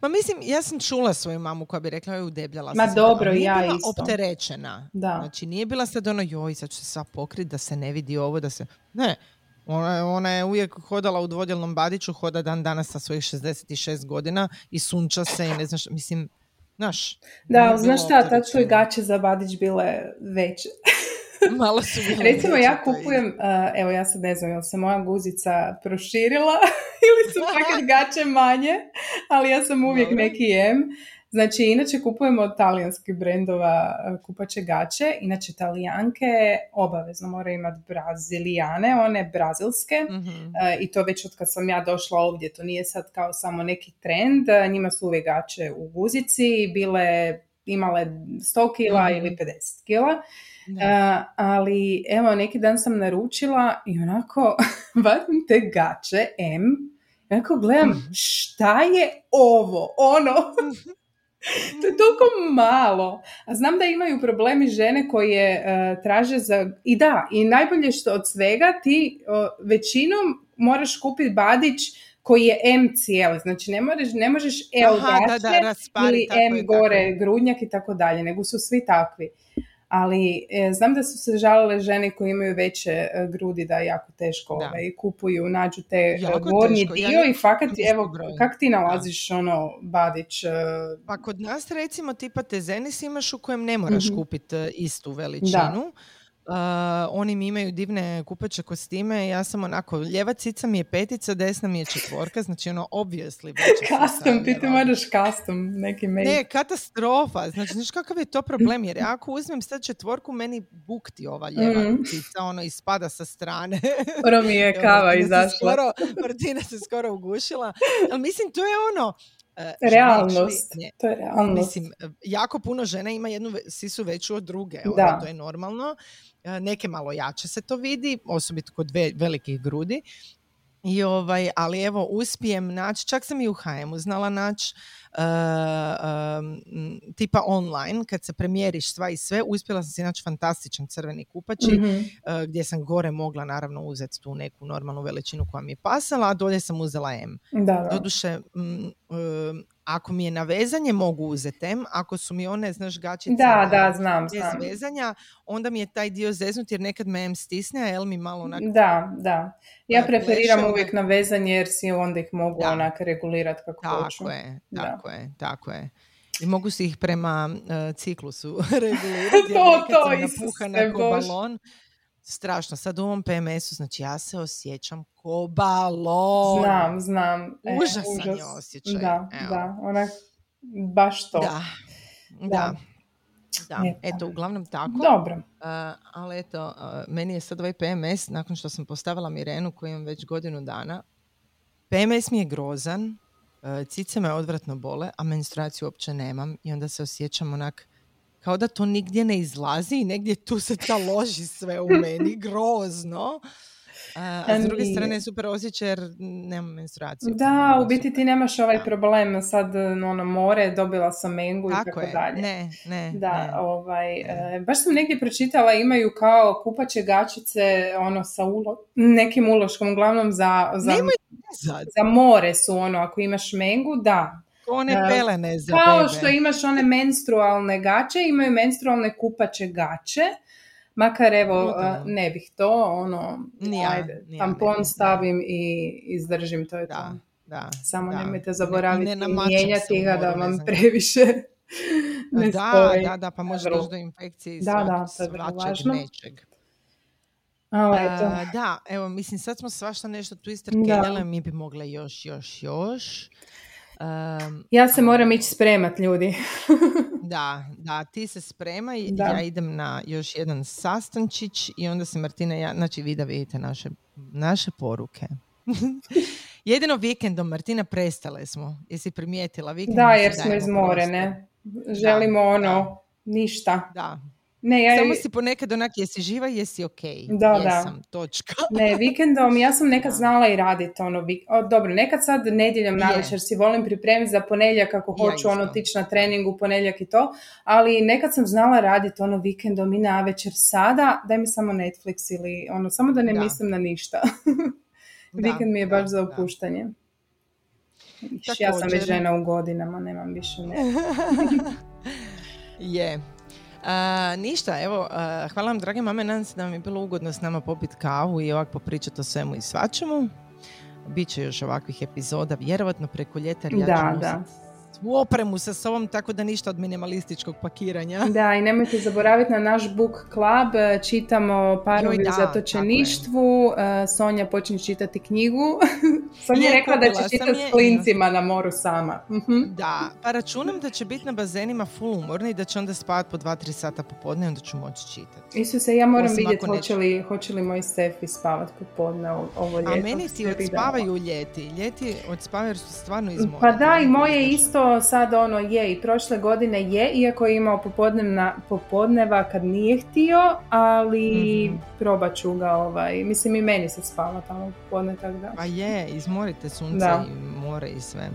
Ma mislim, ja sam čula svoju mamu koja bi rekla joj udebljala Ma sam dobro, ja bila isto. opterećena. Da. Znači nije bila sad ono joj, sad ću se sva pokrit da se ne vidi ovo, da se... Ne, ona, je- ona je uvijek hodala u dvodjelnom badiću, hoda dan danas sa svojih 66 godina i sunča se i ne znaš, mislim, znaš. Da, znaš šta, tad su i gaće za Badić bile veće. Malo su Recimo ja kupujem, uh, evo ja sad ne znam, jel se moja guzica proširila ili su fakat gaće manje, ali ja sam uvijek Dobro. neki M. Znači, inače kupujemo od talijanskih brendova uh, kupače gaće, inače talijanke obavezno moraju imati brazilijane, one brazilske, Mhm. E, i to već od kad sam ja došla ovdje, to nije sad kao samo neki trend, e, njima su uvijek gaće u guzici, bile imale 100 kila Mhm. ili 50 kila, Da. Ali evo neki dan sam naručila i onako vadim te gaće M, i onako gledam Mhm. šta je ovo, ono, to je toliko malo. A znam da imaju problemi žene koje e, traže za... I da, i najbolje što od svega ti o, većinom moraš kupiti badić koji je M cijeli. Znači ne, moraš, ne možeš L Aha, da, da, raspari, ili M gore grudnjak i tako dalje, nego su svi takvi. Ali e, znam da su se žalile žene koje imaju veće e, grudi da jako teško Da. ovaj, kupuju, nađu te e, Jako gornji teško, ja dio ne- i fakat, evo, broj. kak ti nalaziš ono badić? e, Pa kod nas recimo tipa tezenis imaš u kojem ne moraš Mhm. kupiti istu veličinu. Uh, oni mi imaju divne kupače kostime. Ja sam onako, lijeva cica mi je petica, desna mi je četvorka, znači ono sa Custom, ti ti moraš custom neki made. Ne, katastrofa. Znači, znaš kakav je to problem? Jer ako uzmem sad četvorku, meni bukti ova lijeva Mhm. cica, ono ispada sa strane. Skoro mi je kava izašla. Skoro, Martina se skoro ugušila. Ali mislim, to je ono... žene Realnost. išli- ne, To je realnost. Mislim, jako puno žena ima jednu sisu veću od druge, ono, Da. to je normalno. E, Neke malo jače se to vidi, osobito kod ve- velikih grudi. I ovaj, ali evo, uspijem naći, čak sam i u HM-u znala naći e, em, tipa online, kad se premjeriš sva i sve, uspjela sam si naći fantastičan crveni kupači, Mhm. e, gdje sam gore mogla naravno uzeti tu neku normalnu veličinu koja mi je pasala, a dolje sam uzela M. Da, da. Doduše, mm, em, ako mi je na vezanje mogu uzeti M, ako su mi one, znaš, gačice Da, na- da, znam, bez znam. vezanja, onda mi je taj dio zeznut jer nekad me M stisne, a L mi malo onak... Da, da. Ja preferiram uvijek na vezanje jer si onda ih mogu Da. onak regulirati kako hoću. Tako je, Da. tako je, tako je. I mogu si ih prema e, ciklusu regulirati. jer To, nekad to, Isuse balon. Strašno. Sad u ovom PMS-u, znači ja se osjećam ko balon. Znam, znam. E, Užasan je užas. osjećaj. Da, Evo. da, onak baš to. Da, da. Da. Eto, uglavnom tako. Dobro. Uh, ali eto, uh, meni je sad ovaj PMS, nakon što sam postavila Mirenu koju imam već godinu dana, PMS mi je grozan, uh, cice me odvratno bole, a menstruaciju uopće nemam i onda se osjećam onak kao da to nigdje ne izlazi i negdje tu se taloži sve u meni, grozno. A, a s druge strane je super osjećaj jer nemam menstruaciju. Da, u biti ti nemaš ovaj problem sad ono more, dobila sam mengu tako i tako je. dalje. Ne, ne. Da, ne. ovaj, ne. baš sam negdje pročitala imaju kao kupače gačice ono sa ulo, nekim uloškom, uglavnom za, za, za more su ono, ako imaš mengu, da, one pelene za Kao bebe. što imaš one menstrualne gače, imaju menstrualne kupače gače. Makar evo, ne bih to, ono, nija, ajde, nija, tampon ne, stavim i izdržim, to je da, to. Da, Samo da. nemojte zaboraviti ne, ne ne mijenjati ga da vam previše ne da, stoji. da, da, pa može doći do infekcije i Da, da, to je važno. nečeg. Eto, A, da, evo, mislim, sad smo svašta nešto tu istrkeljale, mi bi mogle još, još, još. Um, ja se moram ići spremat, ljudi. da, da, ti se spremaj, Da. ja idem na još jedan sastančić i onda se Martina ja, znači vi da vidite naše, naše poruke. Jedino vikendom, Martina, prestale smo. Jesi primijetila? Vikendom Da, jer smo izmorene. Želimo ono, ništa. prostor. Da. Ne, ja, Samo si ponekad onak, jesi živa, jesi ok. Da, da. Jesam, točka. Ne, vikendom, ja sam nekad Da. znala i raditi ono, vik- o, dobro, nekad sad nedjeljom Je. navečer si volim pripremiti za ponedjeljak ako Ja hoću ono tići na trening u ponedjeljak i to, ali nekad sam znala raditi ono vikendom i navečer sada, daj mi samo Netflix ili ono, samo da ne Da. mislim na ništa. Da, Vikend mi je da, baš za da. opuštanje. Ja sam već žena u godinama, nemam više ne. Je. A, ništa, evo, hvala vam drage mame, nadam se da vam je bilo ugodno s nama popit kavu i ovako popričati o svemu i svačemu. Biće još ovakvih epizoda, vjerovatno preko ljeta, ja da. Svu opremu sa sobom, tako da ništa od minimalističkog pakiranja. Da, i nemojte zaboraviti na naš book club, e, čitamo parovi u zatočeništvu, e, Sonja počinje čitati knjigu. Sonja je rekla da će čitati je s klincima na moru sama. Mhm. Da, pa računam da će biti na bazenima full umorni i da će onda spavati po 2-3 sata popodne i onda ću moći čitati. Isuse, ja moram vidjeti hoće li, hoće li moj Stefi spavat popodne ovo ljeto. A meni ti odspavaju ljeti. Ljeti odspavaju jer su stvarno izmoreni. Pa da, i moje isto sad ono je i prošle godine je, iako je imao popodnevna, popodneva kad nije htio, ali Mhm. probat ću ga ovaj, mislim i meni se spava tamo popodne, tako da. Pa je, izmorite sunce Da. i more i sve.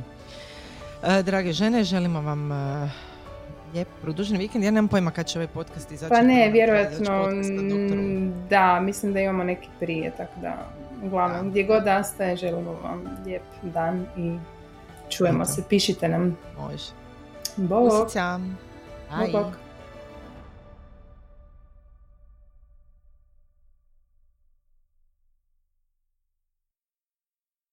E, drage žene, želimo vam e, lijep produžen vikend. Ja nemam pojma kad će ovaj podcast izaći. Pa ne, vjerojatno, da, mislim da imamo neki prije, tako da, uglavnom, Da. gdje god nastaje, želimo vam lijep dan i čujemo Eto. se, pišite nam. Može. Bog! Bog.